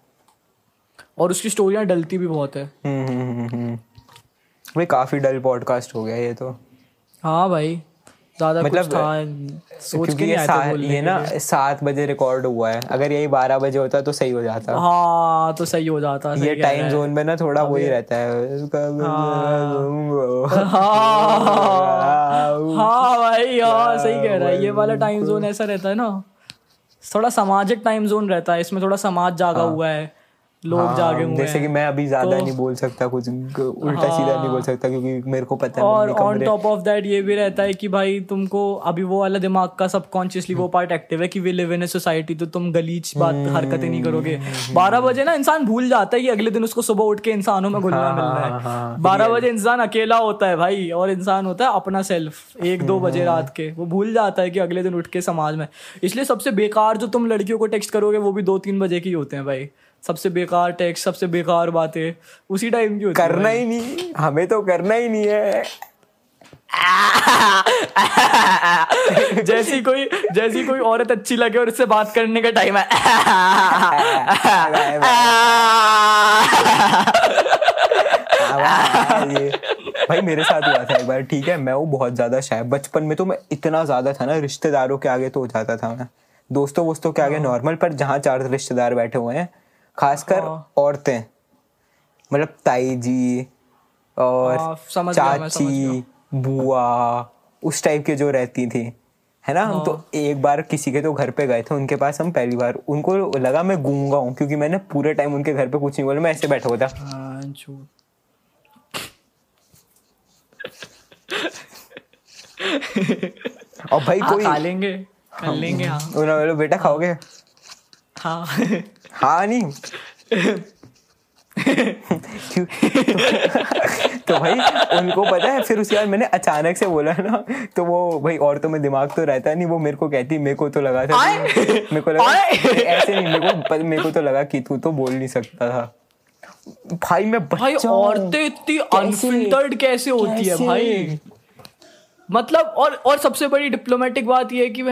और उसकी स्टोरियाँ डलती भी बहुत है। हम्म हम्म, हम्म, हम्म। भाई काफ़ी डल पॉडकास्ट हो गया ये तो। हाँ भाई। ज़्यादा मतलब, कुछ था सोच के नहीं आया था ये ना सात बजे रिकॉर्ड हुआ है। अगर यही बारह बजे होता तो सही हो जाता। हाँ तो सही हो जाता ये टाइम जोन में ना थोड़ा वही रहता है। [laughs] हाँ। हाँ। भाई हाँ सही कह रहा है। ये वाला टाइम जोन [laughs] ऐसा रहता है ना। थोड़ा सामाजिक टाइम जोन रहता है। इसमें थोड़ा समाज जागा हुआ है। लोग हाँ, जागे हुए जैसे कि मैं अभी ज़्यादा तो- नहीं बोल सकता कुछ उल्टा हाँ, सीधा नहीं बोल सकता क्योंकि मेरे को पता है और ऑन टॉप ऑफ़ दैट ये भी रहता है कि भाई तुमको अभी वो वाला दिमाग का सबकॉन्शियसली वो पार्ट एक्टिव है कि we live in a society तो तुम गलीच बात हरकतें नहीं करोगे। बारह बजे ना इंसान भूल जाता है कि अगले दिन उसको सुबह उठ के इंसानों में घुलना मिलना है। बारह बजे इंसान अकेला होता है भाई और इंसान होता है अपना सेल्फ एक दो बजे रात के। वो भूल जाता है कि अगले दिन उठ के समाज में। इसलिए सबसे बेकार जो तुम लड़कियों को टेक्स्ट करोगे वो भी दो तीन बजे की होते हैं भाई। सबसे बेकार टेक्स्ट सबसे बेकार बातें उसी टाइम की होती करना ही नहीं हमें तो करना ही नहीं है। [laughs] जैसी कोई जैसी कोई औरत अच्छी लगे और उससे बात करने का टाइम है। भाई मेरे साथ हुआ था एक बार ठीक है? मैं वो बहुत ज़्यादा शायद बचपन में तो मैं इतना ज़्यादा था ना रिश्तेदारों के आगे तो हो जाता था मैं। दोस्तों वोस्तों के आगे हाँ। नॉर्मल पर जहाँ चार रिश्तेदार बैठे हुए हैं खासकर हाँ। औरतें। मतलब ताई जी और हाँ, चाची बुआ उस टाइप के जो रहती थी है ना? हम तो हाँ। एक बार किसी के तो घर पे गए थे उनके पास हम पहली बार। उनको लगा मैं गूँगा हूँ क्योंकि मैंने पूरे टाइम उनके घर पे कुछ नहीं बोला मैं ऐसे बैठा हुआ था। और भाई कोई खा लेंगे कर लेंगे हाँ। उन्होंने बोला बेटा खाओगे? हाँ। हाँ नहीं। क्यों [laughs] [laughs] तो भाई उनको पता है फिर उसके बाद मैंने अचानक से बोला ना तो वो भाई औरतों में दिमाग तो रहता नहीं। वो मेरे को कहती मेरे को तो लगा था मेरे को लगा [laughs] ऐसे नहीं मेरे को मेरे को तो लगा कि तू तो बोल नहीं सकता था। भाई मैं भाई औरतें इतनी अनफिल्टर्ड कैसे होती है भाई? मतलब और और सबसे बड़ी डिप्लोमेटिक बात यह है कि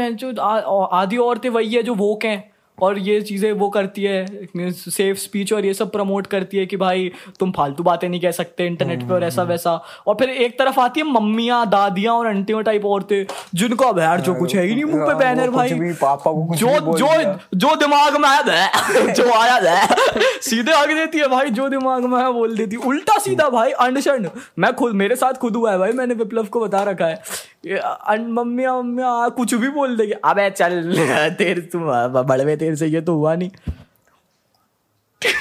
आधी औरतें वही है जो वोक हैं। और ये चीज़ें वो करती है सेफ़ स्पीच और ये सब प्रमोट करती है कि भाई तुम फालतू बातें नहीं कह सकते इंटरनेट पे और ऐसा वैसा। और फिर एक तरफ़ आती है मम्मियाँ दादियाँ और आंटियों टाइप औरतें जिनको अब यार जो कुछ है ही नहीं मुँह पे बैनर भाई। पापा को जो जो जो दिमाग में आया है [laughs] जो आया है सीधे आगे देती है भाई जो दिमाग में है बोल देती है। उल्टा सीधा भाई अंडशंड मैं खुद मेरे साथ खुद हुआ है भाई मैंने विप्लव को बता रखा है। मम्मियाँ मम्मियाँ कुछ भी बोल देगी। अबे चल [laughs] तेरे तुम बड़वे तेरे से ये तो हुआ नहीं।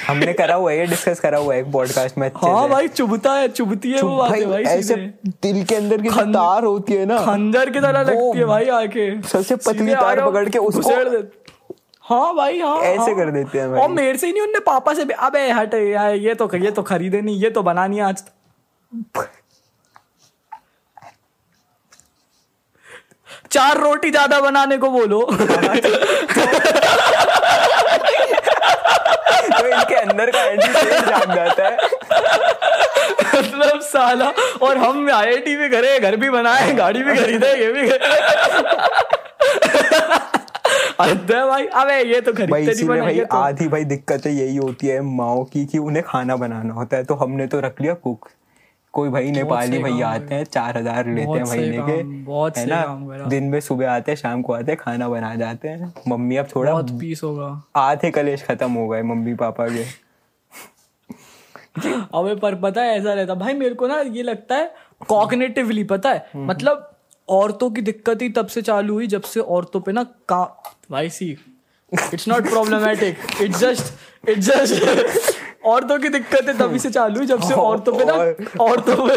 हमने करा हुआ है डिस्कस करा हुआ है एक पॉडकास्ट में अच्छे हाँ भाई चुभता है चुभती है वो भाई, भाई ऐसे दिल के अंदर की तार होती है ना खंजर की तरह लगती है भाई आके। सबसे पतली तार पकड़ के उसको- हाँ भाई हाँ ऐसे हाँ। कर देते हैं भाई। और मेरे से ही नहीं उनने पापा से भी अबे हट यार ये तो ये तो खरीदे नहीं ये तो बनानी आज। चार रोटी ज़्यादा बनाने को बोलो। [laughs] तो इनके अंदर का एंटी जाग जाता है। मतलब साला और हम आईआईटी भी करे घर भी बनाए गाड़ी भी खरीदे ये भी अरे भाई। अबे ये तो भाई खरीदते नहीं भाई, भाई तो। आधी भाई दिक्कतें यही होती है माओ की कि उन्हें खाना बनाना होता है तो हमने तो रख लिया कुक कोई भाई नेपाली भैया आते हैं चार हज़ार लेते हैं महीने के बहुत है ना? दिन में सुबह आते हैं शाम को आते हैं खाना बना जाते हैं। मम्मी अब थोड़ा बहुत पीस होगा। आधे कलेश खत्म हो गए मम्मी पापा के। [laughs] अबे पर पता है ऐसा रहता। भाई मेरे को ना ये लगता है कॉग्निटिवली पता है? मतलब औरतों की दिक्कत ही तब से चालू हुई जब से औरतों पे ना का भाई see it's not problematic it's just it's just औरतों की दिक्कतें तभी से चालू जब से औरतों पे ना [laughs] औरतों पे।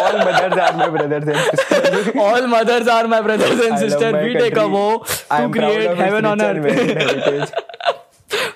All mothers are my brothers and sisters all mothers are my brothers and sister we take a vow to create heaven on earth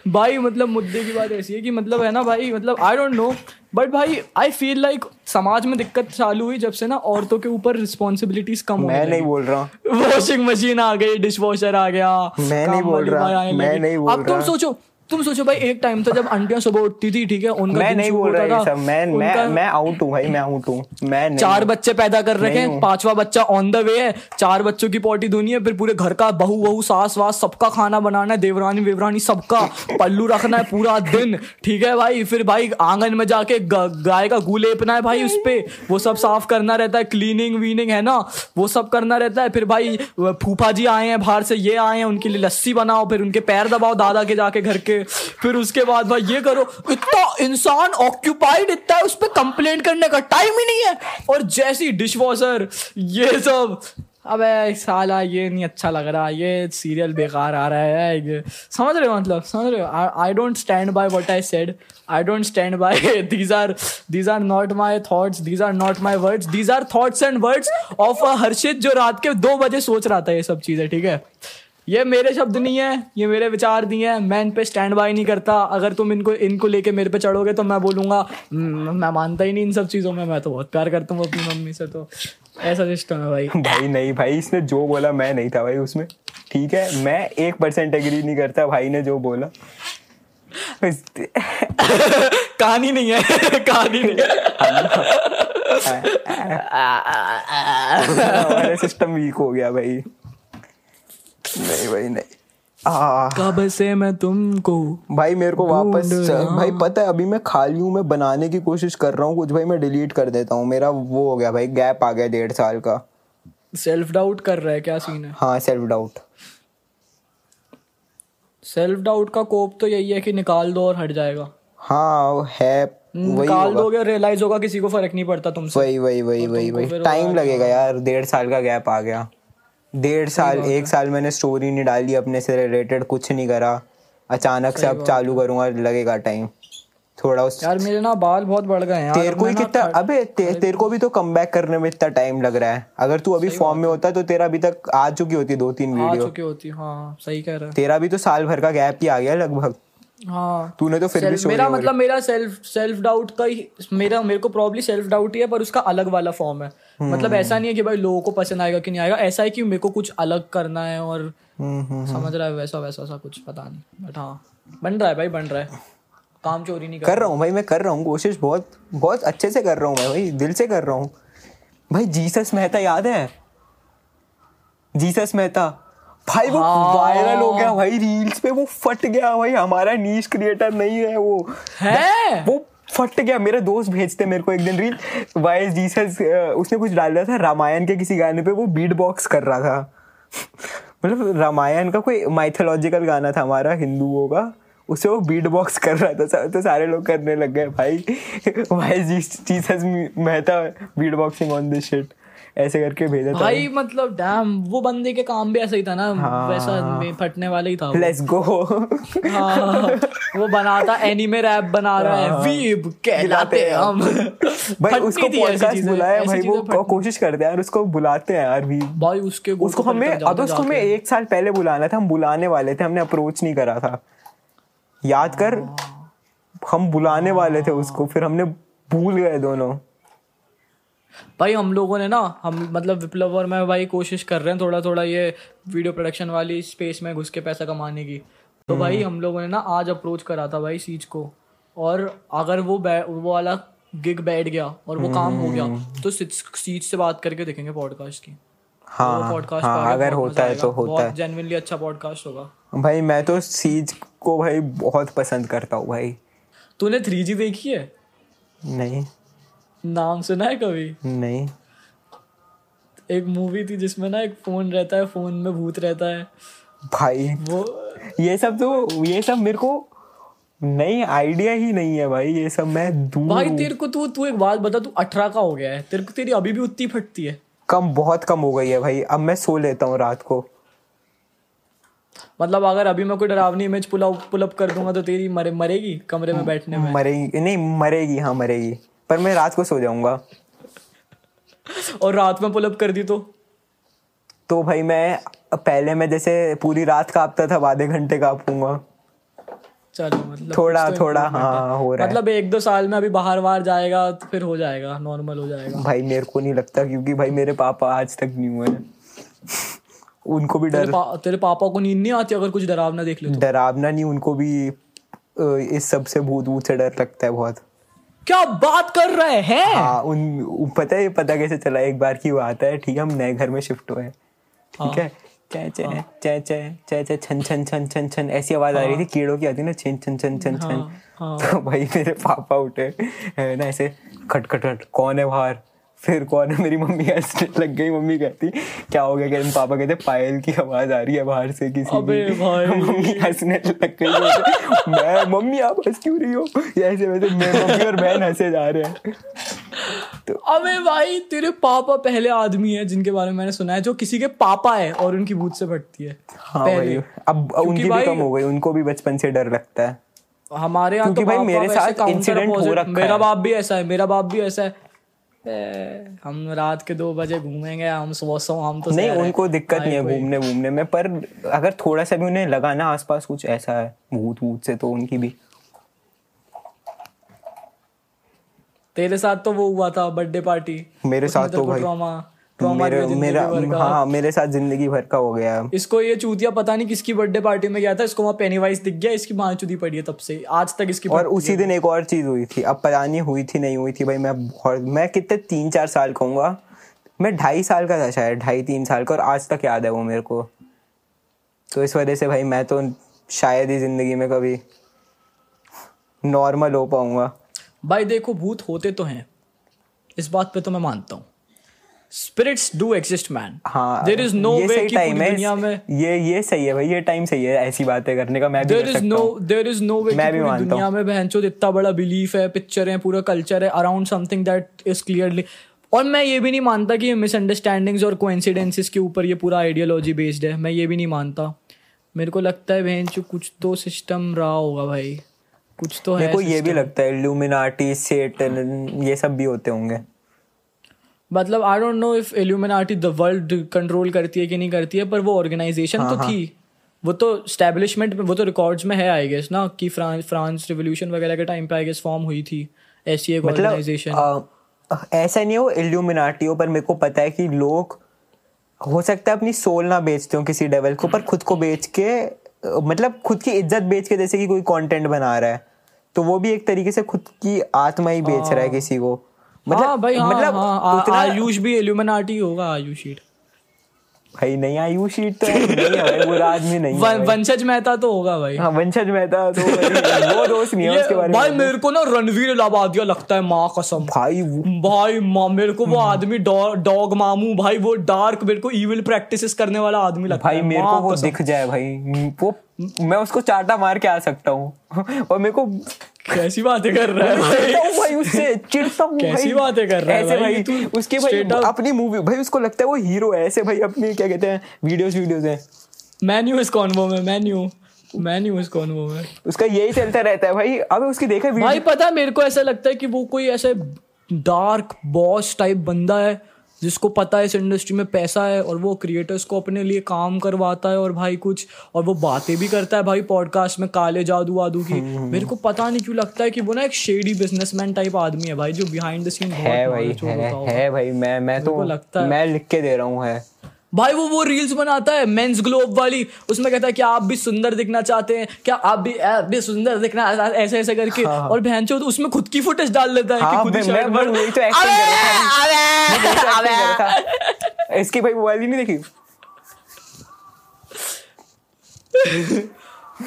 भाई मतलब मुद्दे की बात ऐसी है कि मतलब है ना भाई मतलब आई डोंट नो बट भाई आई फील लाइक समाज में दिक्कत चालू हुई जब से ना औरतों के ऊपर रिस्पॉन्सिबिलिटीज कम मैं होने नहीं बोल रहा। वॉशिंग मशीन आ गई डिश वॉशर आ गया मैं नहीं बोल रहा, मैं नहीं बोल अब तुम सोचो तुम सोचो भाई एक टाइम था जब आंटियाँ सुबह उठती थी ठीक है? उनका मैं नहीं बोल रहा सब मैं मैं मैं आउट हूँ भाई मैं आउट हूँ। मैं नहीं चार बच्चे पैदा कर रखे हैं पांचवा बच्चा ऑन द वे है चार बच्चों की पोटी धोनी है फिर पूरे घर का बहू वहू सास वास सबका खाना बनाना है देवरानी वेवरानी सबका पल्लू रखना है पूरा दिन ठीक है भाई? फिर भाई आँगन में जाके गाय का गू लेपना है भाई उस पे वो सब साफ़ करना रहता है क्लीनिंग वीनिंग है ना? वो सब करना रहता है फिर भाई फूफा जी आए हैं बाहर से ये आए हैं उनके लिए लस्सी बनाओ फिर उनके पैर दबाओ दादा के जाके घर के। फिर उसके बाद भाई ये करो, इतना इंसान ऑक्यूपाइड इतना उस पर कंप्लेंट करने का टाइम ही नहीं है। और जैसी डिश वॉशर ये सब, अबे साला ये नहीं अच्छा लग रहा, ये सीरियल बेकार आ रहा है, ये समझ रहे हो मतलब समझ रहे हो? I don't stand by what I said I don't stand by these are these are not my thoughts these are not my words these are thoughts and words of a Harshit जो रात के दो बजे सोच रहा था ये सब चीज़ें, ठीक है? ये मेरे शब्द नहीं है ये मेरे विचार नहीं है मैं इन पे स्टैंड बाय नहीं करता। अगर तुम इनको इनको लेके मेरे पे चढ़ोगे तो मैं बोलूँगा "हम्म, मैं मानता ही नहीं इन सब चीज़ों में मैं तो बहुत प्यार करता हूँ अपनी मम्मी से तो। ऐसा सिस्टम है भाई। [laughs] भाई नहीं भाई इसने जो बोला मैं नहीं था भाई उसमें। ठीक है मैं एक परसेंट एग्री नहीं करता भाई ने जो बोला। [laughs] कहानी नहीं है [laughs] कहानी नहीं है। सिस्टम वीक हो गया भाई। नहीं भाई नहीं। कब से मैं तुमको भाई मेरे को वापस भाई पता है अभी मैं खाली हूँ मैं बनाने की कोशिश कर रहा हूँ कुछ। भाई मैं डिलीट कर देता हूँ मेरा वो हो गया भाई गैप आ गया डेढ़ साल का। सेल्फ डाउट कर रहा है क्या सीन है? हाँ सेल्फ डाउट सेल्फ डाउट का कोप तो यही है कि निकाल दो और हट जाएगा। हाँ है वही निकाल दोगे रियलाइज़ होगा किसी को फ़र्क नहीं पड़ता तुमसे। वही वही वही वही वही। टाइम लगेगा यार डेढ़ साल का गैप आ गया। डेढ़ साल एक साल मैंने स्टोरी नहीं डाली अपने से रिलेटेड कुछ नहीं करा। अचानक से अब चालू करूँगा लगेगा टाइम थोड़ा उस यार मेरे ना बाल बहुत बढ़ गए हैं तेरे को ही कितना अबे ते, तेरे को भी तो कम करने में इतना टाइम लग रहा है। अगर तू अभी फॉर्म में होता तो तेरा अभी तक आ चुकी होती दो तीन वीडियो आ चुकी होती हाँ सही कह रहा है। तेरा भी तो साल भर का गैप ही आ गया लगभग। हाँ। तूने तो फिर भी मेरा मतलब मेरा सेल्फ सेल्फ डाउट का ही मेरा मेरे को प्रॉब्ली सेल्फ डाउट ही है पर उसका अलग वाला फॉर्म है। मतलब ऐसा नहीं है कि भाई लोगों को पसंद आएगा कि नहीं आएगा। ऐसा है कि मेरे को कुछ अलग करना है और हम्म, हम्म, समझ रहा है वैसा वैसा सा कुछ पता नहीं। बट हाँ बन रहा है भाई बन रहा है। काम चोरी नहीं कर कर रहा हूँ भाई मैं कर रहा हूँ कोशिश बहुत बहुत अच्छे से कर रहा हूँ मैं भाई दिल से कर रहा हूँ। भाई जीसस मेहता याद है? जीसस मेहता। भाई वो हाँ। वायरल हो गया भाई रील्स पे वो फट गया भाई हमारा नीच क्रिएटर नहीं है वो। है? वो फट गया मेरे दोस्त भेजते मेरे को एक दिन रील वाई जीसस उसने कुछ डाल दिया था रामायण के किसी गाने पे वो बीट बॉक्स कर रहा था। मतलब रामायण का कोई माइथोलॉजिकल गाना था हमारा हिंदुओं का उसे वो बीट बॉक्स कर रहा था तो सारे लोग करने लग गए भाई। [laughs] Why Jesus Mehta beat boxing on this shit ऐसे करके भेजा था। भाई मतलब डैम वो बंदे के काम भी ऐसा ही था ना हाँ। वैसा में फटने वाला ही था। लेट्स गो हाँ, वो बनाता एनीमे रैप बना रहा है। हाँ। वीब कहलाते हम। भाई उसको पॉडकास्ट बुलाया भाई वो कोशिश करते हैं यार उसको बुलाते हैं यार भी भाई उसके उसको हमें अब उसको हमें। एक साल पहले बुलाना था हम बुलाने वाले थे हमने अप्रोच नहीं करा था। याद कर हम बुलाने वाले थे उसको फिर हमने भूल गए दोनों। भाई हम लोगों ने ना हम मतलब विप्लव और मैं भाई कोशिश कर रहे हैं थोड़ा थोड़ा ये वीडियो प्रोडक्शन वाली स्पेस में घुस के पैसा कमाने की। तो हम्म। भाई हम लोगों ने ना आज अप्रोच करा था भाई सीज को। और अगर वो वो वाला गिग बैठ गया और वो काम हो गया हम्म। तो सीज से बात करके देखेंगे पॉडकास्ट की। हाँ पॉडकास्ट हाँ अगर होता है तो होता है। जेनुइनली अच्छा पॉडकास्ट होगा। भाई मैं तो सीज को भाई बहुत पसंद करता हूँ भाई। तूने थ्री जी देखी है? नहीं। नाम सुना है कभी? नहीं। एक मूवी थी जिसमें ना एक फ़ोन रहता है फ़ोन में भूत रहता है। भाई वो ये सब तो ये सब मेरे को नहीं आइडिया ही नहीं है भाई ये सब मैं दूर भाई तेरे को तू तू एक बात बता तू अठारह का हो गया है। तेरे को तेरी अभी भी उतनी फटती है। कम बहुत कम हो गई है भाई। अब मैं सो लेता हूँ रात को। मतलब अगर अभी मैं कोई डरावनी image pull up pull up कर दूँगा तो तेरी मरे मरेगी कमरे में बैठने में? मरेगी नहीं मरेगी हाँ मरेगी। पर मैं रात को सो जाऊँगा। और रात में पुल अप कर दी तो? तो भाई मैं पहले मैं जैसे पूरी रात कांपता था आधे घंटे कांपूँगा। चलो मतलब थोड़ा तो थोड़ा हाँ। हो। रहा है। मतलब एक दो साल में अभी बाहर बाहर जाएगा तो फिर हो जाएगा नॉर्मल हो जाएगा। भाई मेरे को नहीं लगता क्योंकि भाई मेरे पापा आज तक नहीं हुए उनको भी तेरे, डर। पा, तेरे पापा को नींद नहीं आती अगर कुछ डरावना देख ले तो? डरावना नहीं उनको भी इस सबसे भूत भूत से डर लगता है बहुत। क्या बात कर रहे हैं? हाँ उन पता है पता कैसे चला? एक बार की बात है ठीक है हम नए घर में शिफ्ट हुए ठीक है। चे चे चे चे चे चे छन छन छन छन छन ऐसी आवाज़ आ रही थी कीड़ों की आती है ना छन छन छन छन छन। हाँ, तो भाई मेरे पापा उठे है ना ऐसे खट खट खट कौन है बाहर? फिर कौन है? मेरी मम्मी हंसने लग गई। मम्मी कहती क्या हो गया? कहते पापा कहते पायल की आवाज़ आ रही है बाहर से किसी अबे भाई। मम्मी हंसने लग गई। मैं मम्मी आप हंस क्यों रही हो? ऐसे वैसे मैं मम्मी और बहन हंसे जा रहे हैं। तो अबे भाई तेरे पापा पहले आदमी है जिनके बारे में मैंने सुना है जो किसी के पापा है और उनकी भूत से फटती है। हाँ भाई अब उनकी भी कम हो गई। उनको भी बचपन से डर लगता है। हमारे यहाँ तो भाई मेरे साथ इंसिडेंट हो रखा मेरा बाप भी ऐसा है मेरा बाप भी ऐसा है। हम रात के दो बजे घूमेंगे हम सुबह सो हम तो नहीं उनको दिक्कत नहीं है घूमने घूमने में पर अगर थोड़ा सा भी उन्हें लगा ना आसपास कुछ ऐसा है भूत भूत से तो उनकी भी। तेरे साथ तो वो हुआ था बर्थडे पार्टी मेरे साथ तो भाई। ट्रॉमा मेरे मेरा हाँ मेरे साथ ज़िंदगी भर का हो गया। इसको ये चूतिया पता नहीं किसकी बर्थडे पार्टी में गया था इसको वहाँ पेनीवाइज दिख गया इसकी माँ चुदी पड़ी है तब से। आज तक इसकी और उसी दिन एक और चीज़ हुई थी अब पता नहीं हुई थी नहीं हुई थी भाई मैं बहुत मैं कितने तीन चार साल कहूँगा मैं ढाई साल का था शायद ढाई तीन साल का और आज तक याद है वो मेरे को। तो इस वजह से भाई मैं तो शायद ही ज़िंदगी में कभी नॉर्मल हो पाऊँगा। भाई देखो भूत होते तो हैं। इस बात पे तो मैं मानता हूँ। स्पिरिट्स डू एग्जिस्ट मैन हाँ देर इज़ नो वे कि टाइम पूरी दुनिया में ये ये सही है भाई ये टाइम सही है ऐसी बातें करने का मैं भी there is no there is no way मैं भी मानता दुनिया में बहनचोद इतना बड़ा बिलीफ है पिक्चर है पूरा कल्चर है around something that is clearly और मैं ये भी नहीं मानता कि मिसअंडरस्टैंडिंग्स और कोइंसिडेंसेस के ऊपर ये पूरा आइडियोलॉजी बेस्ड है। मैं ये भी नहीं मानता। मेरे को लगता है बहन चो कुछ तो सिस्टम रहा होगा भाई। कुछ तो है मेरे को ये भी लगता है इल्यूमिनाटी सेटन ये सब भी होते होंगे। मतलब I don't know if Illuminati the world control करती है कि नहीं करती है पर वो ऑर्गेनाइजेशन हाँ, तो थी। वो तो स्टैब्लिशमेंट वो तो रिकॉर्ड्स में है आई गेस ना कि फ्रांस फ्रांस रिवोल्यूशन वगैरह के टाइम पे आई गेस फॉर्म हुई थी। ऐसी एक मतलब ऑर्गेनाइजेशन अ, ऐसा नहीं हो इल्यूमिनाटी हो पर मेरे को पता है कि लोग हो सकता है अपनी सोल ना बेचते हो किसी डेवल को पर खुद को बेच के मतलब खुद की इज़्ज़त बेच के जैसे कि कोई कंटेंट बना रहा है तो वो भी एक तरीके से खुद की आत्मा ही बेच रहा है। किसी को। हाँ भाई हाँ, मतलब हाँ, उतना आयुष भी इल्यूमिनाटी होगा आयुष शीट। भाई नहीं आयु शीट तो नहीं है भाई वो आदमी नहीं है वंशज मेहता तो होगा भाई। हाँ वंशज मेहता तो वो दोस्त नहीं है उसके बारे भाई मेरे को ना रणवीर इलाहाबादिया लगता है माँ कसम। भाई वो- भाई माँ मेरे को हम्म। वो आदमी डॉग मामू भाई वो डार्क मेरे को इविल प्रैक्टिसेस करने वाला आदमी लगता भाई है मेरे को वो दिख जाए भाई वो मैं उसको चाटा मार के आ सकता हूँ। [laughs] और मेरे को कैसी बातें कर रहा है [laughs] भाई? भाई उससे चिढ़ता हूँ कैसी बातें कर रहा है ऐसे भाई? भाई उसके भाई अपनी मूवी भाई उसको लगता है वो हीरो है ऐसे भाई अपनी क्या कहते हैं वीडियोस वीडियोस हैं। मेन्यू इस कॉन्वो में मेन्यू मेन्यू इस कॉन्वो में। उसका यही चलता रहता है भाई। अब उसकी देखा भाई पता है मेरे को ऐसा लगता है कि वो कोई ऐसे डार्क बॉस टाइप बंदा है जिसको पता है इस इंडस्ट्री में पैसा है और वो क्रिएटर्स को अपने लिए काम करवाता है और भाई कुछ और वो बातें भी करता है भाई पॉडकास्ट में काले जादू वादू की। हम्म, मेरे को पता नहीं क्यों लगता है कि वो ना एक शेडी बिजनेसमैन टाइप आदमी है भाई जो बिहाइंड द सीन है भाई है, है भाई मैं मैं तो लगता है। मैं लिख के दे रहा हूँ है। भाई वो वो रील्स बनाता है मेंस ग्लोब वाली। उसमें कहता है कि आप भी सुंदर दिखना चाहते हैं? क्या आप भी आप भी सुंदर दिखना ऐसे ऐसे करके? हाँ। और बहन चो उसमें खुद की फुटेज डाल देता है कि हाँ खुद ही मैं मैं shirt वही तो एक्टिंग कर रहा था। मैं वही तो अबे, acting कर रहा था। इसकी भाई वो वाली नहीं देखी।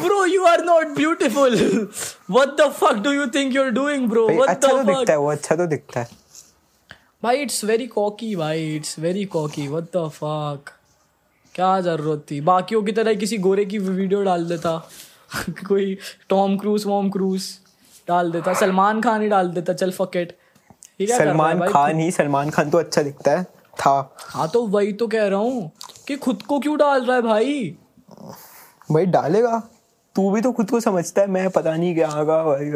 Bro, you are not beautiful. What the fuck do you think you're doing, bro? भाई What अच्छा तो दिखता है वो अच्छा तो दिखता है। भाई इट्स वेरी कॉकी भाई it's very cocky what the fuck क्या ज़रूरत थी? बाकियों की तरह किसी गोरे की वीडियो डाल देता। [laughs] कोई टॉम क्रूज वॉम क्रूज डाल देता। सलमान खान ही डाल देता चल फकेट सलमान खान ही सलमान खान तो अच्छा दिखता है। था। हाँ तो वही तो कह रहा हूँ कि खुद को क्यों डाल रहा है भाई? भाई डालेगा। तू भी तो खुद को समझता है। मैं पता नहीं क्या आगा भाई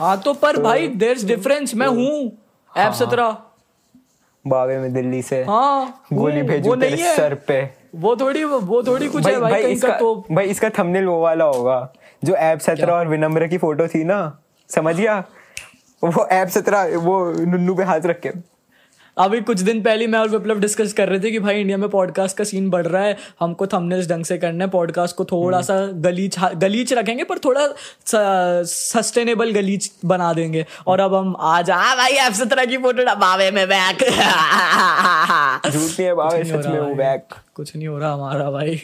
हाँ तो पर भाई देर इज़ डिफरेंस मैं हूँ। ऐप सत्रह। बावे में दिल्ली से हाँ गोली भेजू तेरे सर पे। वो थोड़ी वो थोड़ी कुछ भाई है भाई, भाई कहीं इसका का तो भाई इसका थंबनेल वो वाला होगा जो ऐप सत्रह और विनम्र की फ़ोटो थी ना समझ गया? वो ऐप सत्रह वो नुन्नू पे हाथ रख के। अभी कुछ दिन पहले मैं और विप्लव डिस्कस कर रहे थे कि भाई इंडिया में पॉडकास्ट का सीन बढ़ रहा है हमको थंबनेल्स ढंग से करना है पॉडकास्ट को थोड़ा सा गलीच गलीच रखेंगे पर थोड़ा सस्टेनेबल गलीच बना देंगे। और अब हम आ आ भाई ऐप सत्रह की फ़ोटो बावे में बैक झूठ नहीं है बावे सच में वो बैक कुछ नहीं हो रहा हमारा भाई।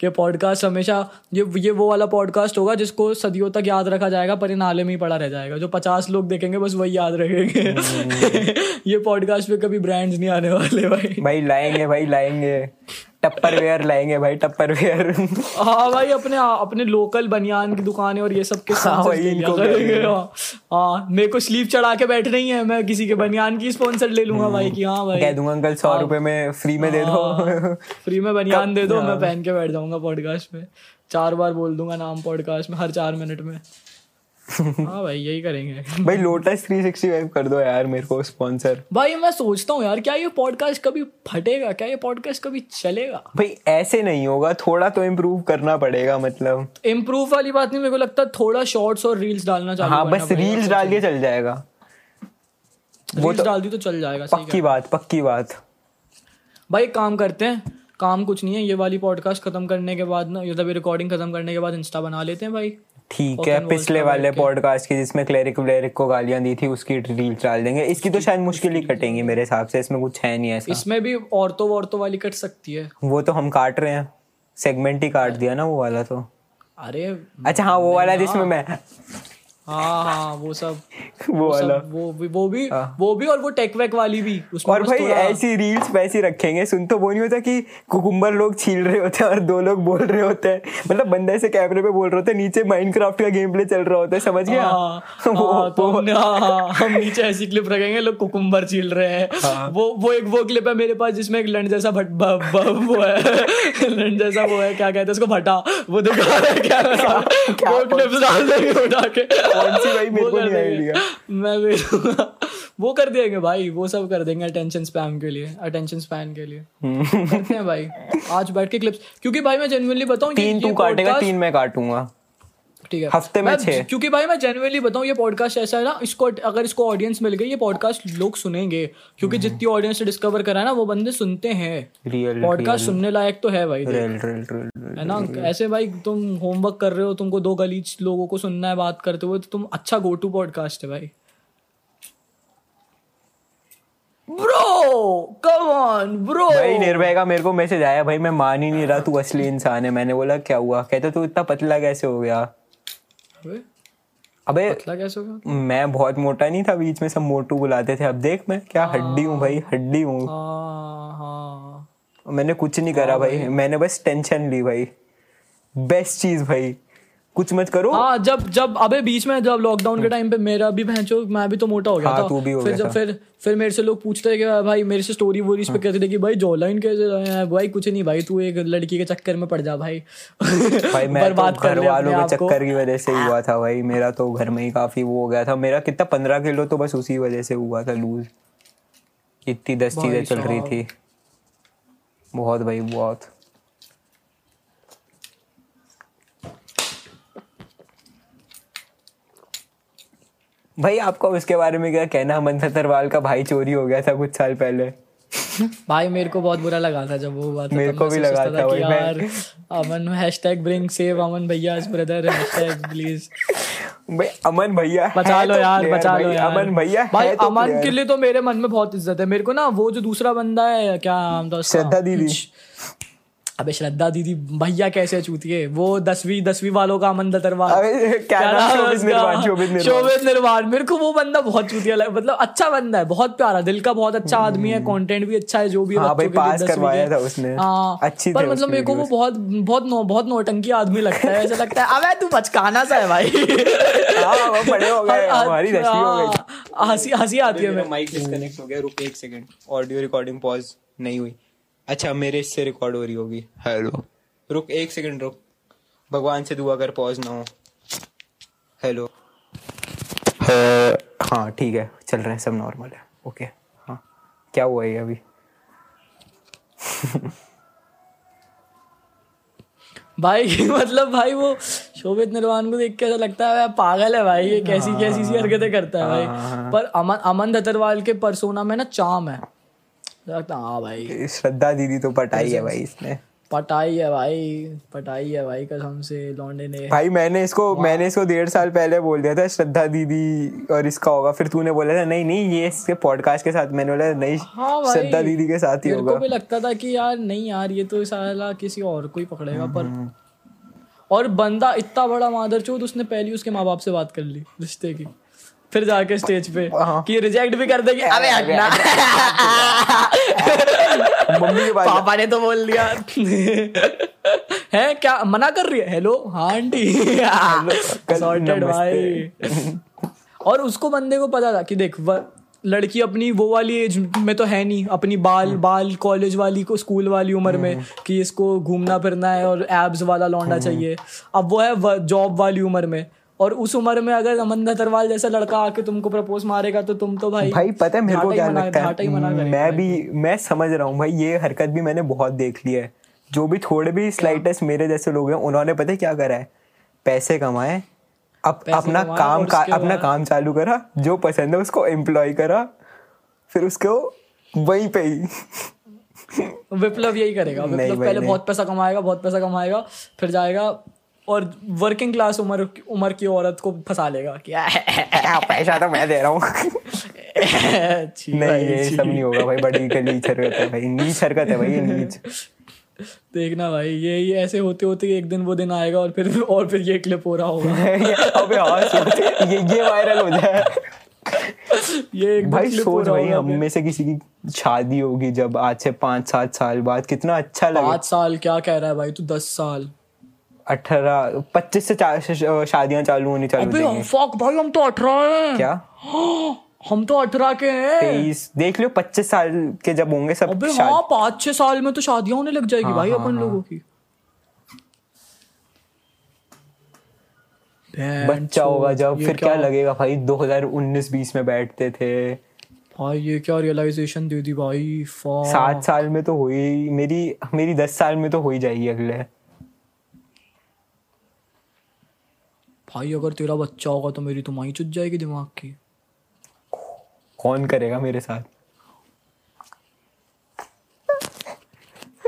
के पॉडकास्ट हमेशा ये ये वो वाला पॉडकास्ट होगा जिसको सदियों तक याद रखा जाएगा पर इन नाले में ही पड़ा रह जाएगा। जो पचास लोग देखेंगे बस वही याद रखेंगे। [laughs] ये पॉडकास्ट पे कभी ब्रांड्स नहीं आने वाले भाई। भाई लाएँगे भाई लाएँगे। टप्पर वेयर लाएँगे भाई टप्पर वेयर हाँ भाई अपने अपने लोकल बनियान की दुकानें और ये सब के हाँ करेंगे। हाँ हाँ, मेरे को स्लीव चढ़ा के बैठ रही है मैं किसी के बनियान की स्पॉन्सर ले लूँगा भाई की हाँ भाई। कह दूँगा अंकल सौ रुपए में फ्री में दे दो। फ्री में बनियान दे दो हाँ। मैं पहन के बैठ जाऊँगा पॉडकास्ट में। चार बार बोल दूँगा नाम पॉडकास्ट में हर चार मिनट में। हाँ भाई यही करेंगे। भाई लोटस 365 कर दो यार मेरे को स्पॉन्सर भाई मैं सोचता हूँ यार क्या ये पॉडकास्ट कभी फटेगा? क्या ये पॉडकास्ट कभी चलेगा? भाई ऐसे नहीं होगा थोड़ा तो इम्प्रूव करना पड़ेगा मतलब। इम्प्रूव वाली बात नहीं मेरे को लगता है थोड़ा शॉर्ट्स और रील्स डालना चालू हाँ बस रील्स डाल के चल जाएगा। वो तो डाल दी तो चल जाएगा पक्की बात पक्की बात। भाई काम करते हैं काम कुछ नहीं है ये वाली पॉडकास्ट खत्म करने के बाद ना ये रिकॉर्डिंग खत्म करने के बाद इंस्टा बना लेते हैं भाई। ठीक है पिछले वाले पॉडकास्ट की जिसमें क्लेरिक व्लेरिक को गालियाँ दी थी उसकी रील डाल देंगे। इसकी तो शायद मुश्किल ही कटेंगी मेरे हिसाब से इसमें कुछ है नहीं ऐसा। इसमें भी औरतों औरतों वाली कट सकती है। वो तो हम काट रहे हैं। सेगमेंट ही काट दिया ना वो वाला तो। अरे अच्छा हाँ वो वाला जिसमें मैं हाँ हाँ वो सब [laughs] वो वाला वो भी वो भी हाँ। वो भी और वो टेक वेक वाली भी उसमें और भाई ऐसी रील्स वैसी रखेंगे सुन तो वो नहीं होता कि कुकुम्बर लोग छील रहे होते हैं और दो लोग बोल रहे होते हैं। मतलब बंदे से कैमरे पे बोल रहे होते हैं नीचे माइनक्राफ्ट का गेम प्ले चल रहा होता है समझ गया? हाँ, [laughs] वो- हाँ, तो वो- हाँ, हाँ, हम नीचे ऐसी क्लिप रखेंगे लोग कुकुम्बर छील रहे हैं। हाँ। वो वो एक वो क्लिप है मेरे पास जिसमें एक लंड जैसा भट वो है। [laughs] लंड जैसा वो है क्या कहते हैं उसको भटा। वो दिखा रहा है क्या वो क्लिप डाल देंगे उठा के। कौन भाई? मेरे वो को कर नहीं देंगे। मैं भेजूँगा वो कर देंगे भाई वो सब कर देंगे अटेंशन स्पैम के लिए अटेंशन स्पैन के लिए हम्म। करते हैं भाई आज बैठ के क्लिप्स क्योंकि भाई मैं जेन्युइनली बताऊँ तीन तू काटेगा तीन मैं काटूँगा ठीक है। हफ़्ते में छः। क्योंकि भाई मैं जेनुअनली बताऊँ ये पॉडकास्ट ऐसा है ना इसको अगर इसको ऑडियंस मिल गई ये पॉडकास्ट लोग सुनेंगे। क्योंकि हम्म। जितनी ऑडियंस से डिस्कवर करा ना वो बंदे सुनते हैं। रियल पॉडकास्ट सुनने लायक तो है भाई है ना? ऐसे भाई तुम होमवर्क कर रहे हो तुमको दो गलीच लोगों को सुनना है बात करते हुए तो तुम अच्छा गो टू पॉडकास्ट है भाई। ब्रो कम ऑन ब्रो भाई निर्भय का मेरे को मैसेज आया भाई मैं मान ही नहीं रहा तू असली इंसान है। मैंने बोला क्या हुआ? कहते तू इतना पतला कैसे हो गया? अबे पतला कैसे हो मैं बहुत मोटा नहीं था बीच में सब मोटू बुलाते थे। अब देख मैं क्या हड्डी हूँ भाई हड्डी हूँ। हाँ हाँ। मैंने कुछ नहीं करा भाई। मैंने बस टेंशन ली भाई। बेस्ट चीज़ भाई। कुछ मत करो। हाँ जब जब अबे बीच में जब लॉकडाउन के टाइम पे मेरा भी भैंचो मैं भी तो मोटा हो गया हाँ, था। तू भी हो फिर गया जब फिर फिर मेरे से लोग पूछते हैं कि भाई मेरे से स्टोरी वोरीज पे कहते थे कि भाई जॉ लाइन कैसे रहे हैं? भाई कुछ नहीं भाई तू एक लड़की के चक्कर में पड़ जा भाई। [laughs] भाई मैं तो कर घर वालों के चक्कर की वजह से हुआ था भाई। मेरा तो घर में ही काफ़ी वो हो गया था। मेरा कितना पंद्रह किलो तो बस उसी वजह से हुआ था लूज। इतनी दस चीज़ें चल रही थी। बहुत भाई बहुत। भाई आपका उसके बारे में क्या कहना? अमन सतरवाल का भाई चोरी हो गया था कुछ साल पहले। भाई मेरे को बहुत बुरा लगा था जब वो हुआ था मेरे को भी लगा था कि भाई, यार Aman hashtag bring save Aman भैया ब्रदर हैशटैग प्लीज़ भाई अमन भैया बचा लो तो यार बचा लो यार। अमन भैया भाई तो अमन के लिए तो मेरे मन में बहुत इज़्ज़त है। मेरे को ना वो जो दूसरा बंदा है क्या नाम था श्रद्धा दीदी। अबे श्रद्धा दीदी भैया कैसे चूती है वो दसवीं दसवीं वालों का अमन दतरवाल? है शोभित? निर्वाण, मेरे को वो बंदा बहुत चूतिया लगा। मतलब अच्छा बंदा है बहुत प्यारा दिल का बहुत अच्छा आदमी है कंटेंट भी अच्छा है जो भी हाँ भाई, बच्चों के लिए पास करवाया था उसने। हाँ। अच्छी पर मतलब मेरे को वो बहुत बहुत नौ, बहुत नौटंकी आदमी लगता है ऐसा लगता है अबे तू बचकाना सा है भाई। हाँ वो हो गए हमारी दसवीं हो गई। हाँ, हँसी हँसी आती है माइक डिस्कनेक्ट हो गया रुक एक सेकंड ऑडियो रिकॉर्डिंग पॉज नहीं हुई। अच्छा मेरे इससे रिकॉर्ड हो रही होगी। हेलो रुक एक सेकंड रुक। भगवान से दुआ कर पॉज ना हो। हेलो हाँ ठीक है चल रहा है सब नॉर्मल है। ओके हाँ। क्या हुआ ये अभी? [laughs] भाई मतलब भाई वो शोभित निर्वाण को देख के ऐसा लगता है यार पागल है भाई ये कैसी कैसी सी हरकतें करता है भाई। पर अमन अमन दतरवाल के परसोना में ना चाम है। लगता हाँ भाई। [laughs] श्रद्धा दीदी तो पटाई है भाई इसने। पटाई है भाई पटाई है भाई कसम से लौंडे ने। भाई मैंने इसको मैंने इसको डेढ़ साल पहले बोल दिया था श्रद्धा दीदी और इसका होगा। फिर तूने बोला था नहीं नहीं ये इसके पॉडकास्ट के साथ। मैंने बोला नहीं हाँ श्रद्धा दीदी के साथ ही होगा। भी लगता था कि यार नहीं यार ये तो साला किसी और को ही पकड़ेगा। पर हम्म, और बंदा इतना बड़ा मादरचोद उसने पहली उसके माँ बाप से बात कर ली रिश्ते की। फिर जाके स्टेज पे हाँ। कि रिजेक्ट भी कर देगी। अबे हटना मम्मी के पापा ने तो बोल दिया। है क्या मना कर रही है? हेलो हाँ आंटी। सॉर्टेड भाई। और उसको बंदे को पता था कि देख लड़की अपनी वो वाली एज में तो है नहीं। अपनी बाल बाल कॉलेज वाली को स्कूल वाली उम्र में कि इसको घूमना फिरना है और एब्स वाला लौंडा चाहिए। अब वो है जॉब वाली उम्र में। और उस उम्र में अगर अमन दतरवाल जैसा लड़का आके तुमको प्रपोज मारेगा तो तुम तो भाई भाई पता है मेरे को क्या लगता ही? मैं भी मैं समझ रहा हूँ भाई ये हरकत भी मैंने बहुत देख ली है। जो भी थोड़े भी स्लाइटेस्ट मेरे जैसे लोग हैं उन्होंने पता है क्या करा है? पैसे कमाए अप, अपना काम का, अपना काम चालू करा जो पसंद है उसको एम्प्लॉय करा फिर उसको वहीं पे ही। विप्लव यही करेगा। विप्लव पहले बहुत पैसा कमाएगा बहुत पैसा कमाएगा फिर जाएगा और वर्किंग क्लास उम्र उम्र की औरत को फंसा लेगा कि पैसा तो मैं दे रहा हूँ? नहीं भाई, ये सब नहीं होगा भाई बड़ी नीच हरकत है भाई नीच हरकत है भाई ये नीच। देखना भाई ये ये ऐसे होते होते एक दिन वो दिन आएगा और फिर और फिर ये क्लिप हो रहा होगा। [laughs] अबे हाँ ये ये वायरल हो जाए। ये एक भाई सोच भाई हम में से किसी की शादी होगी जब आज से पाँच सात साल बाद कितना अच्छा लगे। पाँच साल क्या कह रहा है भाई तू दस साल। अठारह पच्चीस से शादियाँ चालू होनी चालू अबे होंगी। फक भाई हम तो अठारह हैं। क्या? [gasps] हम तो अठारह के हैं। तेईस देख लो पच्चीस साल के जब होंगे सब अबे हाँ पाँच छह साल में तो शादियाँ होने लग जाएगी हाँ, भाई हाँ, अपन हाँ। लोगों की। बच्चा होगा जब फिर क्या लगेगा भाई 2019-20 में बैठते थे। भाई ये क्या रियलाइजेशन दे दी भाई? सात साल में तो हो ही मेरी मेरी दस साल में तो हो ही जाएगी अगले। भाई अगर तेरा बच्चा होगा तो मेरी तुम्हारी चुट जाएगी दिमाग की। कौन करेगा मेरे साथ?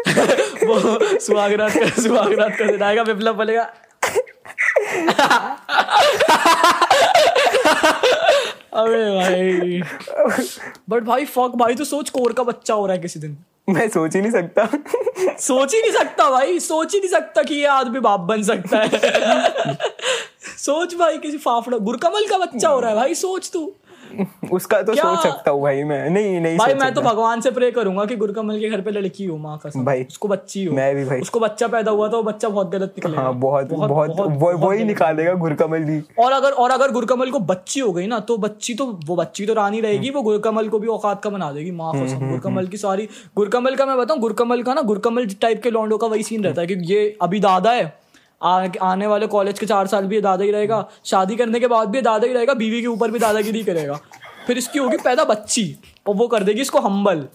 [laughs] वो सुहागरात का सुहागरात का दिन आएगा विप्लव बोलेगा। [laughs] अबे भाई। बट भाई फक भाई तो सोच कोर का बच्चा हो रहा है किसी दिन। मैं सोच ही नहीं सकता। सोच ही नहीं सकता भाई सोच ही नहीं सकता कि ये आदमी बाप बन सकता है। [laughs] सोच भाई किसी फाफड़ा गुरकमल का बच्चा हो रहा है भाई सोच तू। उसका तो क्या? सोच सकता हूँ भाई मैं। नहीं नहीं भाई मैं तो भगवान से प्रे करूँगा कि गुरकमल के घर पे लड़की हो माँ कसम। भाई, उसको बच्ची हो। मैं भी भाई। उसको बच्चा पैदा हुआ तो वो बच्चा बहुत गलत निकलेगा। हाँ बहुत बहुत वो वो ही निकालेगा गुरकमल भी। और अगर और अगर गुरकमल को बच्ची हो गई ना तो बच्ची तो वो बच्ची तो रानी रहेगी वो गुरकमल को भी औकात का बना देगी माँ हम्म, गुरकमल की सारी गुरकमल का मैं बताऊँ गुरकमल का ना गुरकमल टाइप के लॉन्डो का वही सीन रहता है कि ये अभी दादा है आ, आने वाले कॉलेज के चार साल भी दादा ही रहेगा। शादी करने के बाद भी दादा ही रहेगा बीवी के ऊपर भी दादागिरी करेगा। फिर इसकी होगी पैदा बच्ची और वो कर देगी इसको हम्बल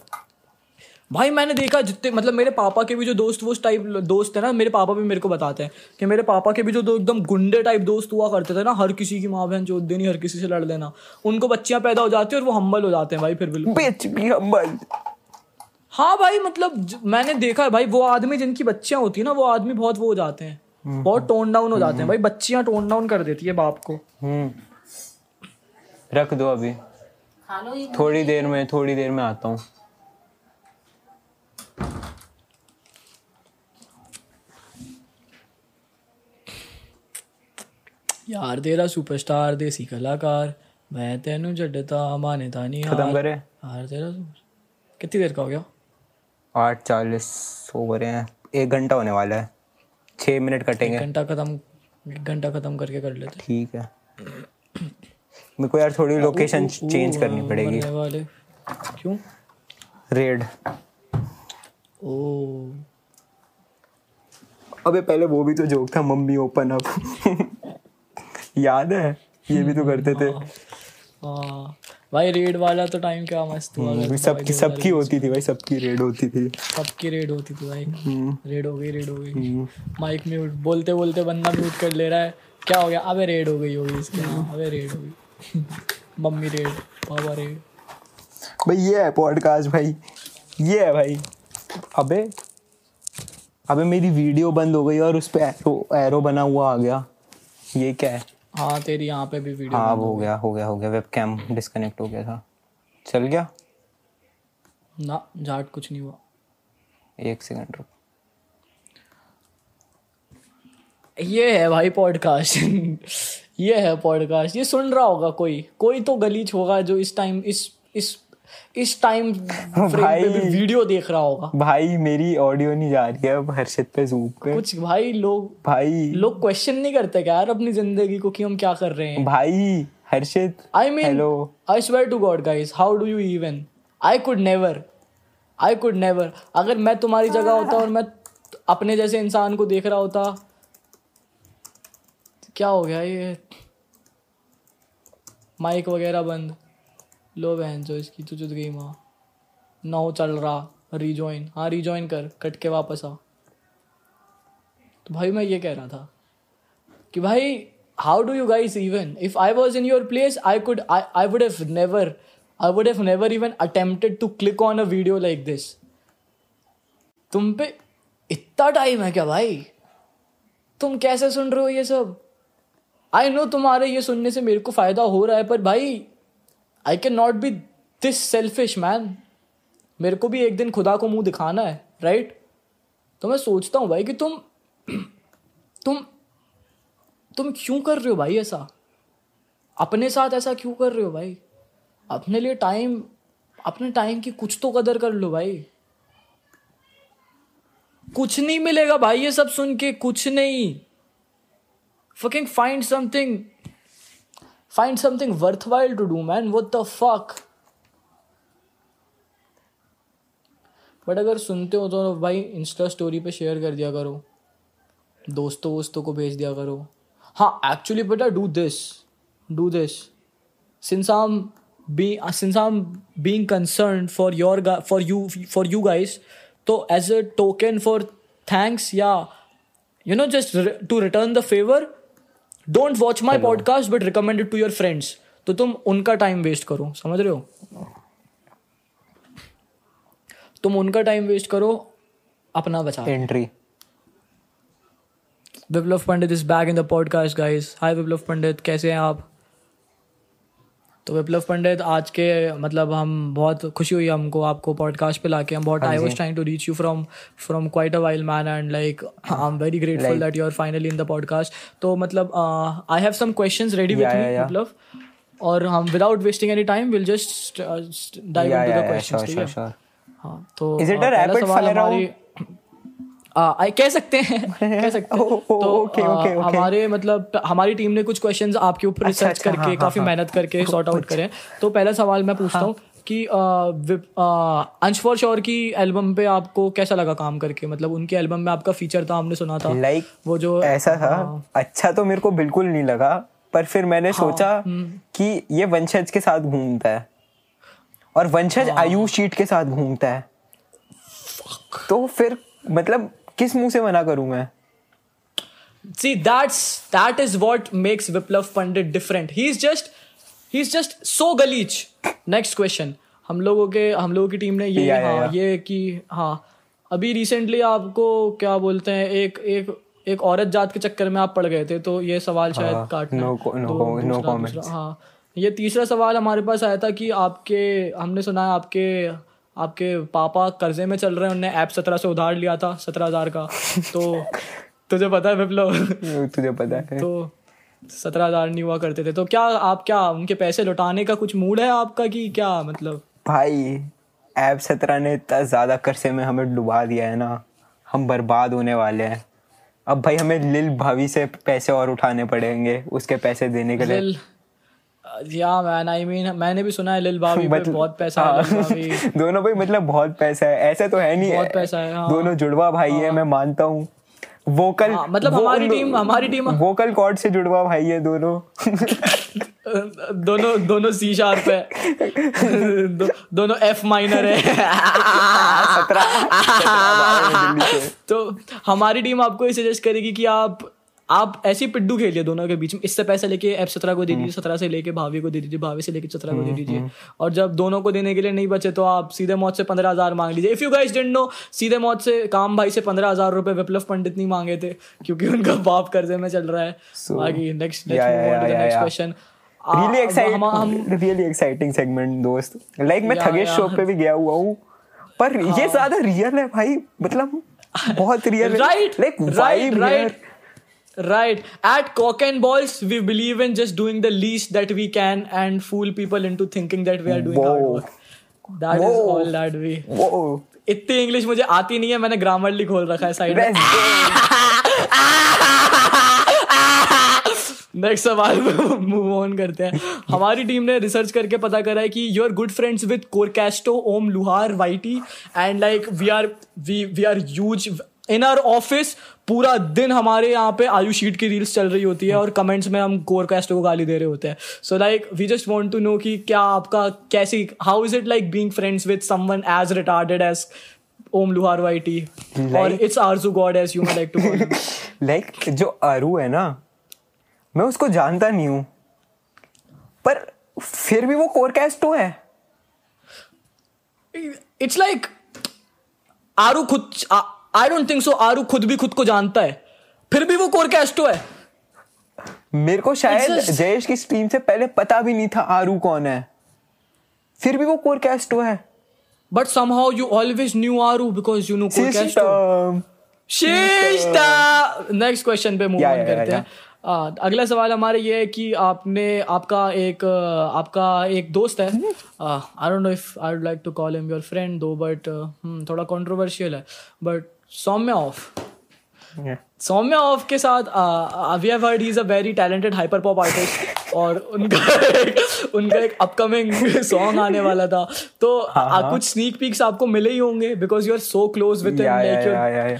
भाई मैंने देखा जितने मतलब मेरे पापा के भी जो दोस्त वो टाइप दोस्त है ना मेरे पापा भी मेरे को बताते हैं कि मेरे पापा के भी जो दो एकदम गुंडे टाइप दोस्त हुआ करते थे ना हर किसी की माँ बहन चोद देनी हर किसी से लड़ लेना। उनको बच्चियाँ पैदा हो जाती है और वो हम्बल हो जाते हैं भाई फिर बिल्कुल। भी हम्बल हाँ भाई मतलब मैंने देखा है भाई वो आदमी जिनकी बच्चियाँ होती है ना वो आदमी बहुत वो हो जाते हैं। बहुत टोन डाउन हो जाते हैं भाई बच्चियाँ टोन डाउन कर देती है बाप को। हम्म। रख दो अभी। खा लो ये थोड़ी देर में थोड़ी देर में आता हूँ। यार तेरा सुपरस्टार देसी कलाकार मैं तेनू जडता माने था नहीं खत्म हार करे? यार तेरा सुपर- कितनी देर का हो गया? आठ चालीस हो गए हैं। एक घंटा होने वाला है। छः मिनट कटेंगे। घंटा खत्म घंटा खत्म करके कर लेते। ठीक है। मेरे को यार थोड़ी लोकेशन चेंज करनी पड़ेगी। वाले। क्यों? रेड ओ। अबे पहले वो भी तो जोक था मम्मी ओपन अप [laughs] याद है? ये भी तो करते थे। हाँ। भाई रेड वाला तो टाइम क्या मस्त हुआ हम्म, सबकी सबकी होती थी भाई सबकी रेड होती थी। सबकी रेड होती थी भाई। हम्म, रेड हो गई रेड हो गई। हम्म। माइक म्यूट बोलते बोलते बंदा म्यूट कर ले रहा है। क्या हो गया? अबे रेड हो गई होगी इसके। अबे रेड हो गई। [laughs] मम्मी रेड पापा रेड भाई ये है पॉडकास्ट भाई। ये है भाई। अबे अबे मेरी वीडियो बंद हो गई और उस पे एरो एरो बना हुआ आ गया। ये क्या है? हाँ तेरी यहाँ पे भी वीडियो हाँ हो गया हो गया हो गया वेबकैम डिस्कनेक्ट हो गया था। चल गया? ना झाट कुछ नहीं हुआ। एक सेकंड रुक। ये है भाई पॉडकास्ट [laughs] ये है पॉडकास्ट ये सुन रहा होगा कोई। कोई तो गलीच होगा जो इस टाइम इस इस इस टाइम फ्रेम [laughs] पे भी वीडियो देख रहा होगा। भाई मेरी ऑडियो नहीं जा रही है अब हर्षित पे जूम पे। कुछ भाई लोग भाई। लोग क्वेश्चन नहीं करते क्या यार अपनी ज़िंदगी को कि हम क्या कर रहे हैं? भाई Harshit I mean hello I swear to God guys how do you even I could never I could never अगर मैं तुम्हारी जगह होता और मैं अपने जैसे इंसान को देख रहा होता क्या हो गया ये? माइक वगैरह बंद। लो बहन जो इसकी तो जुद गई माँ। नौ चल रहा रिजॉइन हाँ रिजॉइन कर, कट के वापस आ। तो भाई मैं ये कह रहा था कि भाई how do you guys even if I was in your place I could I would have never I would have never even attempted to click on a video like this तुम पे इतना टाइम है क्या भाई? तुम कैसे सुन रहे हो ये सब? आई नो तुम्हारे ये सुनने से मेरे को फ़ायदा हो रहा है, पर भाई I can not be this selfish man मेरे को भी एक दिन खुदा को मुँह दिखाना है राइट तो मैं सोचता हूँ भाई कि तुम तुम तुम क्यों कर रहे हो भाई ऐसा? अपने साथ ऐसा क्यों कर रहे हो भाई? अपने लिए टाइम अपने टाइम की कुछ तो कदर कर लो भाई। कुछ नहीं मिलेगा भाई ये सब सुन के, कुछ नहीं। Fucking find something find something worthwhile to do, man. What the fuck? But अगर सुनते हो तो भाई इंस्टा स्टोरी पे शेयर कर दिया करो। दोस्तों वोस्तों को भेज दिया करो। हाँ एक्चुअली बेटा do this do this since I am be since I am being concern for your for you for you guys तो as a token for thanks या you know just to return the favour don't watch my podcast but recommended to your friends तो तुम उनका time waste करो समझ रहे हो? तुम उनका टाइम वेस्ट करो अपना बचा entry Viplav Pandit is back in the podcast guys hi Viplav Pandit कैसे हैं आप? तो विप्लव पंडित आज के मतलब हम बहुत खुशी हुई हमको आपको पॉडकास्ट पे लाके। हम बहुत I was trying to reach you from from quite a while man and like I am very grateful that you are finally in the podcast तो मतलब I have some questions ready with me. Viplav. और हम without wasting any time will just dive into the questions ठीक है. हाँ तो Is it a आ, पहला rapid सवाल fire हमारी आ, आ, कह सकते हैं [laughs] कह सकते हैं Oh, oh, तो okay, okay, okay. हमारे मतलब हमारी टीम ने कुछ क्वेश्चंस आपके ऊपर अच्छा, रिसर्च अच्छा, करके हाँ, हाँ, काफ़ी हाँ। मेहनत करके सॉर्ट आउट करें तो पहला सवाल मैं पूछता हूँ कि विप- आ, अंश फॉर श्योर की एल्बम पे आपको कैसा लगा काम करके मतलब उनके एल्बम में आपका फीचर था हमने सुना था लाइक वो जो ऐसा था हाँ। अच्छा तो मेरे को बिल्कुल नहीं लगा पर फिर मैंने सोचा हम्म। कि ये वंशज के साथ घूमता है और वंशज हाँ। आयुष शीट के साथ घूमता है तो फिर मतलब किस मुँह से मना करूँ मैं see that's that is what makes viplav pandit different he's just he's just so गलीच next question हम लोगों के हम लोगों की टीम ने ये Yeah, yeah, हाँ yeah. ये कि हाँ अभी रिसेंटली आपको क्या बोलते हैं एक एक एक औरत जात के चक्कर में आप पड़ गए थे तो ये सवाल शायद हाँ, काटना no दूसरा- comments. दूसरा- हाँ ये तीसरा सवाल हमारे पास आया था कि आपके हमने सुना है आपके आपके पापा कर्जे में चल रहे हैं उन्होंने ऐप सत्रह से उधार लिया था सत्रह हज़ार का। तो [laughs] तुझे पता है विप्लव तुझे पता है। तो सत्रह हज़ार नहीं हुआ करते थे। तो क्या आप क्या उनके पैसे लौटाने का कुछ मूड है आपका कि क्या मतलब? भाई ऐप सत्रह ने इतना ज़्यादा कर्जे में हमें डुबा दिया है ना। हम बर्बाद होने वाले हैं। अब भाई हमें लिल भाभी से पैसे और उठाने पड़ेंगे उसके पैसे देने के लिए। या मैन आई मीन मैंने भी सुना है लिल पे [laughs] मतलब- बहुत पैसा है हाँ, [laughs] दोनों भाई मतलब बहुत पैसा है। ऐसे तो है नहीं बहुत पैसा है, हाँ। दोनों जुड़वा भाई है मैं मानता हूँ। वोकल हाँ, मतलब हमारी टीम- हमारी टीम- वोकल कॉर्ड से जुड़वा भाई है [laughs] दोनों। दोनों दोनों सी शार्प है। दो, दोनों एफ़ माइनर है। तो हमारी टीम आपको ये सजेस्ट करेगी कि आप आप ऐसी पिड्डू खेलिए दोनों के बीच में। इससे पैसे लेके एफ़ सत्रह को दे दीजिए सत्रह से लेके भाभी को दे दीजिए भाभी से लेके सत्रह को दे दीजिए। और जब दोनों को देने के लिए नहीं बचे तो आप सीधे मौत से पंद्रह हज़ार मांग लीजिए। If you guys didn't know सीधे मौत से काम भाई से पंद्रह हज़ार रुपए विप्लव पंडित नहीं मांगे थे क्योंकि उनका बाप कर्जे में चल रहा है। बाकी next next. Question really exciting really exciting segment दोस्त। लाइक मैं थगेश शो पे भी गया हुआ हूँ पर ये ज़्यादा रियल है भाई। मतलब बहुत रियल है। Like vibe right right at cock and balls we believe in just doing the least that we can and fool people into thinking that we are doing Whoa. hard work that Whoa. is all that we वो इतनी English मुझे आती नहीं है मैंने Grammarly खोल रखा है साइड में नेक्स्ट सवाल मूव ऑन करते हैं हमारी टीम ने रिसर्च करके पता करा है कि you are good friends with कोरकेस्टो Om Luhar whitey and like we are we we are huge in our office पूरा दिन हमारे यहाँ पे आयु शीट की रील्स चल रही होती है और कमेंट्स में हम कोरकेस्टो को गाली दे रहे होते हैं। So like we just want to know कि क्या आपका कैसी how is it like being friends with someone as retarded as Om Luhar वाइटी और Like- it's Arzoo God as you like to like जो अरु है ना मैं उसको जानता नहीं हूँ। पर फिर भी वो कोरकेस्टो है। इट्स लाइक आरू खुद आई डोंट थिंक सो आरू खुद भी खुद को जानता है। फिर भी वो कोरकेस्टो है। मेरे को शायद जयेश की स्ट्रीम से पहले पता भी नहीं था आरू कौन है। फिर भी वो कोरकेस्टो है। But somehow you always knew Aru because you know कोरकेस्टो system शिष्टा नेक्स्ट क्वेश्चन पे मूव ऑन करते हैं। आ, अगला सवाल हमारे ये है कि आपने आपका एक आपका एक दोस्त है। I don't know if I would like to call him your friend though but थोड़ा कंट्रोवर्शियल है। But Saumya off Saumya off के साथ we have heard is a very talented hyper pop artist और उनका एक, उनका एक अपकमिंग सॉन्ग आने वाला था। तो आ, कुछ स्नीक पीक्स आपको मिले ही होंगे because you are so close with him like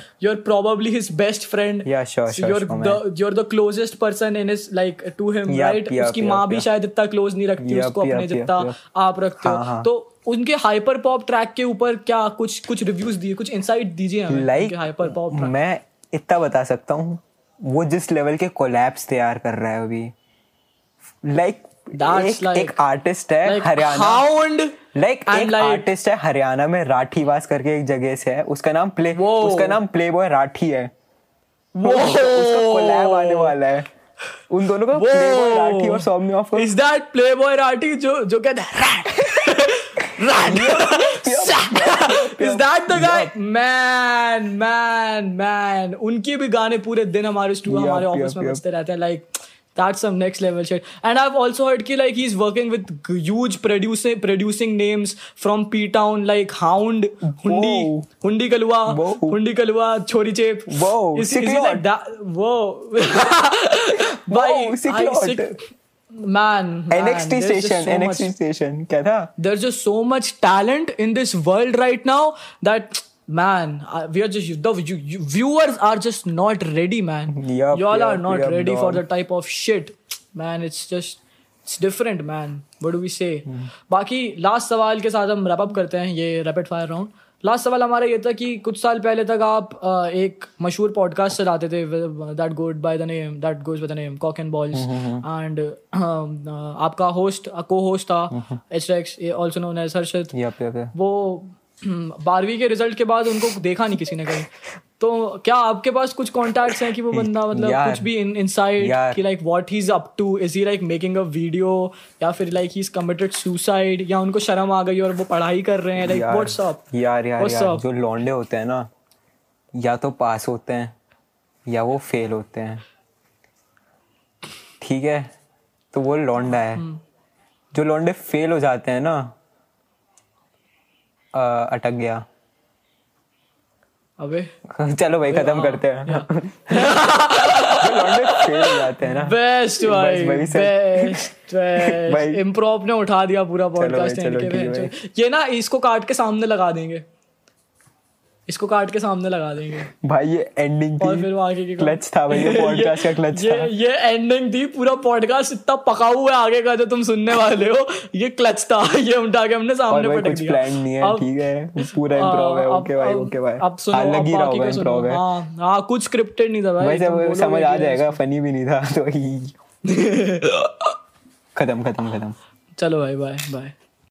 So sure, you're sure, the you're the closest person in his like to him Yup, right? yup, उसकी माँ भी शायद इतना क्लोज नहीं रखती उसको अपने जितना. आप रखते हो। हाँ, हाँ. तो उनके हाइपर पॉप ट्रैक के ऊपर क्या कुछ कुछ रिव्यूज़ दिए कुछ इनसाइट दीजिए हमें लाइक हाइपर पॉप मैं इतना बता सकता हूँ वो जिस लेवल के कोलैप्स तैयार कर रहा है अभी। लाइक एक, like- एक आर्टिस्ट है like हरियाणा। लाइक एक आर्टिस्ट है हरियाणा में राठीवास करके एक जगह से है। उसका नाम प्ले उसका नाम प्ले बॉय राठी है. उसका कोलैब आने वाला है। उन दोनों का प्ले बॉय राठी और Saumya off is that playboy Rathi जो जो कहता है [laughs] is that the guy man man man उनके भी गाने पूरे दिन हमारे स्टूडियो हमारे ऑफ़िस में बजते रहते हैं like that's some next level shit. And I've also heard ki like he's working with huge producing producing names from P Town like Hound, Hundi, Whoa. Hundi Kalua, Whoa. Hundi Kalua, Chori Chep. Whoa, is, is he like that? Whoa, Whoa, sick I- sick- Man, man, NXT just station so much- NXT station क्या था there's just so much talent in this world right now that man uh, we are just the you, you, viewers are just not ready man Yup, y'all are not yup, ready for the type of shit man it's just it's different man what do we say बाकी last सवाल के साथ हम wrap up करते हैं ये rapid fire round last सवाल हमारा ये था कि कुछ साल पहले तक आप एक मशहूर पॉडकास्ट चलाते थे that goes by the name that goes by the name cock and balls and आपका होस्ट को होस्ट था H X also known as yup वो बारहवीं के रिज़ल्ट के बाद उनको देखा नहीं किसी ने कहीं। तो क्या आपके पास कुछ कॉन्टैक्ट्स हैं कि वो बंदा मतलब कुछ भी इन इनसाइड यार। कि like what he is up to is he like making a video या फिर like he is committed suicide या उनको शर्म आ गई और वो पढ़ाई कर रहे हैं? लाइक व्हाट्स अप यार यार What's यार जो लौंडे होते हैं ना या तो पास होते हैं या वो फेल होते हैं। ठीक है? तो वो लौंडा है। हम्म। जो लौंडे फेल हो जाते हैं ना अटक गया। अबे। [laughs] चलो भाई खत्म करते हैं। [laughs] जाते हैं ना। बेस्ट भाई [laughs] बेस्ट भाई। इम्प्रोव ने उठा दिया पूरा पॉडकास्ट। ये ना इसको काट के सामने लगा देंगे। इसको काट के सामने लगा देंगे। भाई ये एंडिंग और फिर वो आगे की क्लच था भाई ये [laughs] पॉडकास्ट का क्लच ये था। ये एंडिंग थी पूरा पॉडकास्ट इतना पका हुआ है आगे का जो तुम सुनने वाले हो। ये क्लच था [laughs] ये उठा के हमने सामने पटक दिया। प्लान नहीं है ठीक है। [laughs] पूरा इम्प्रोव है ओके भाई ओके भाई। अब सुनो लग ही रहा बाकी होगा इम्प्रोव है। हाँ हाँ कुछ स्क्रिप्टेड नहीं था भाई वैसे वो समझ आ जाएगा फनी भी नहीं था तो ही। खत्म खत्म खत्म। चलो भाई बाय बाय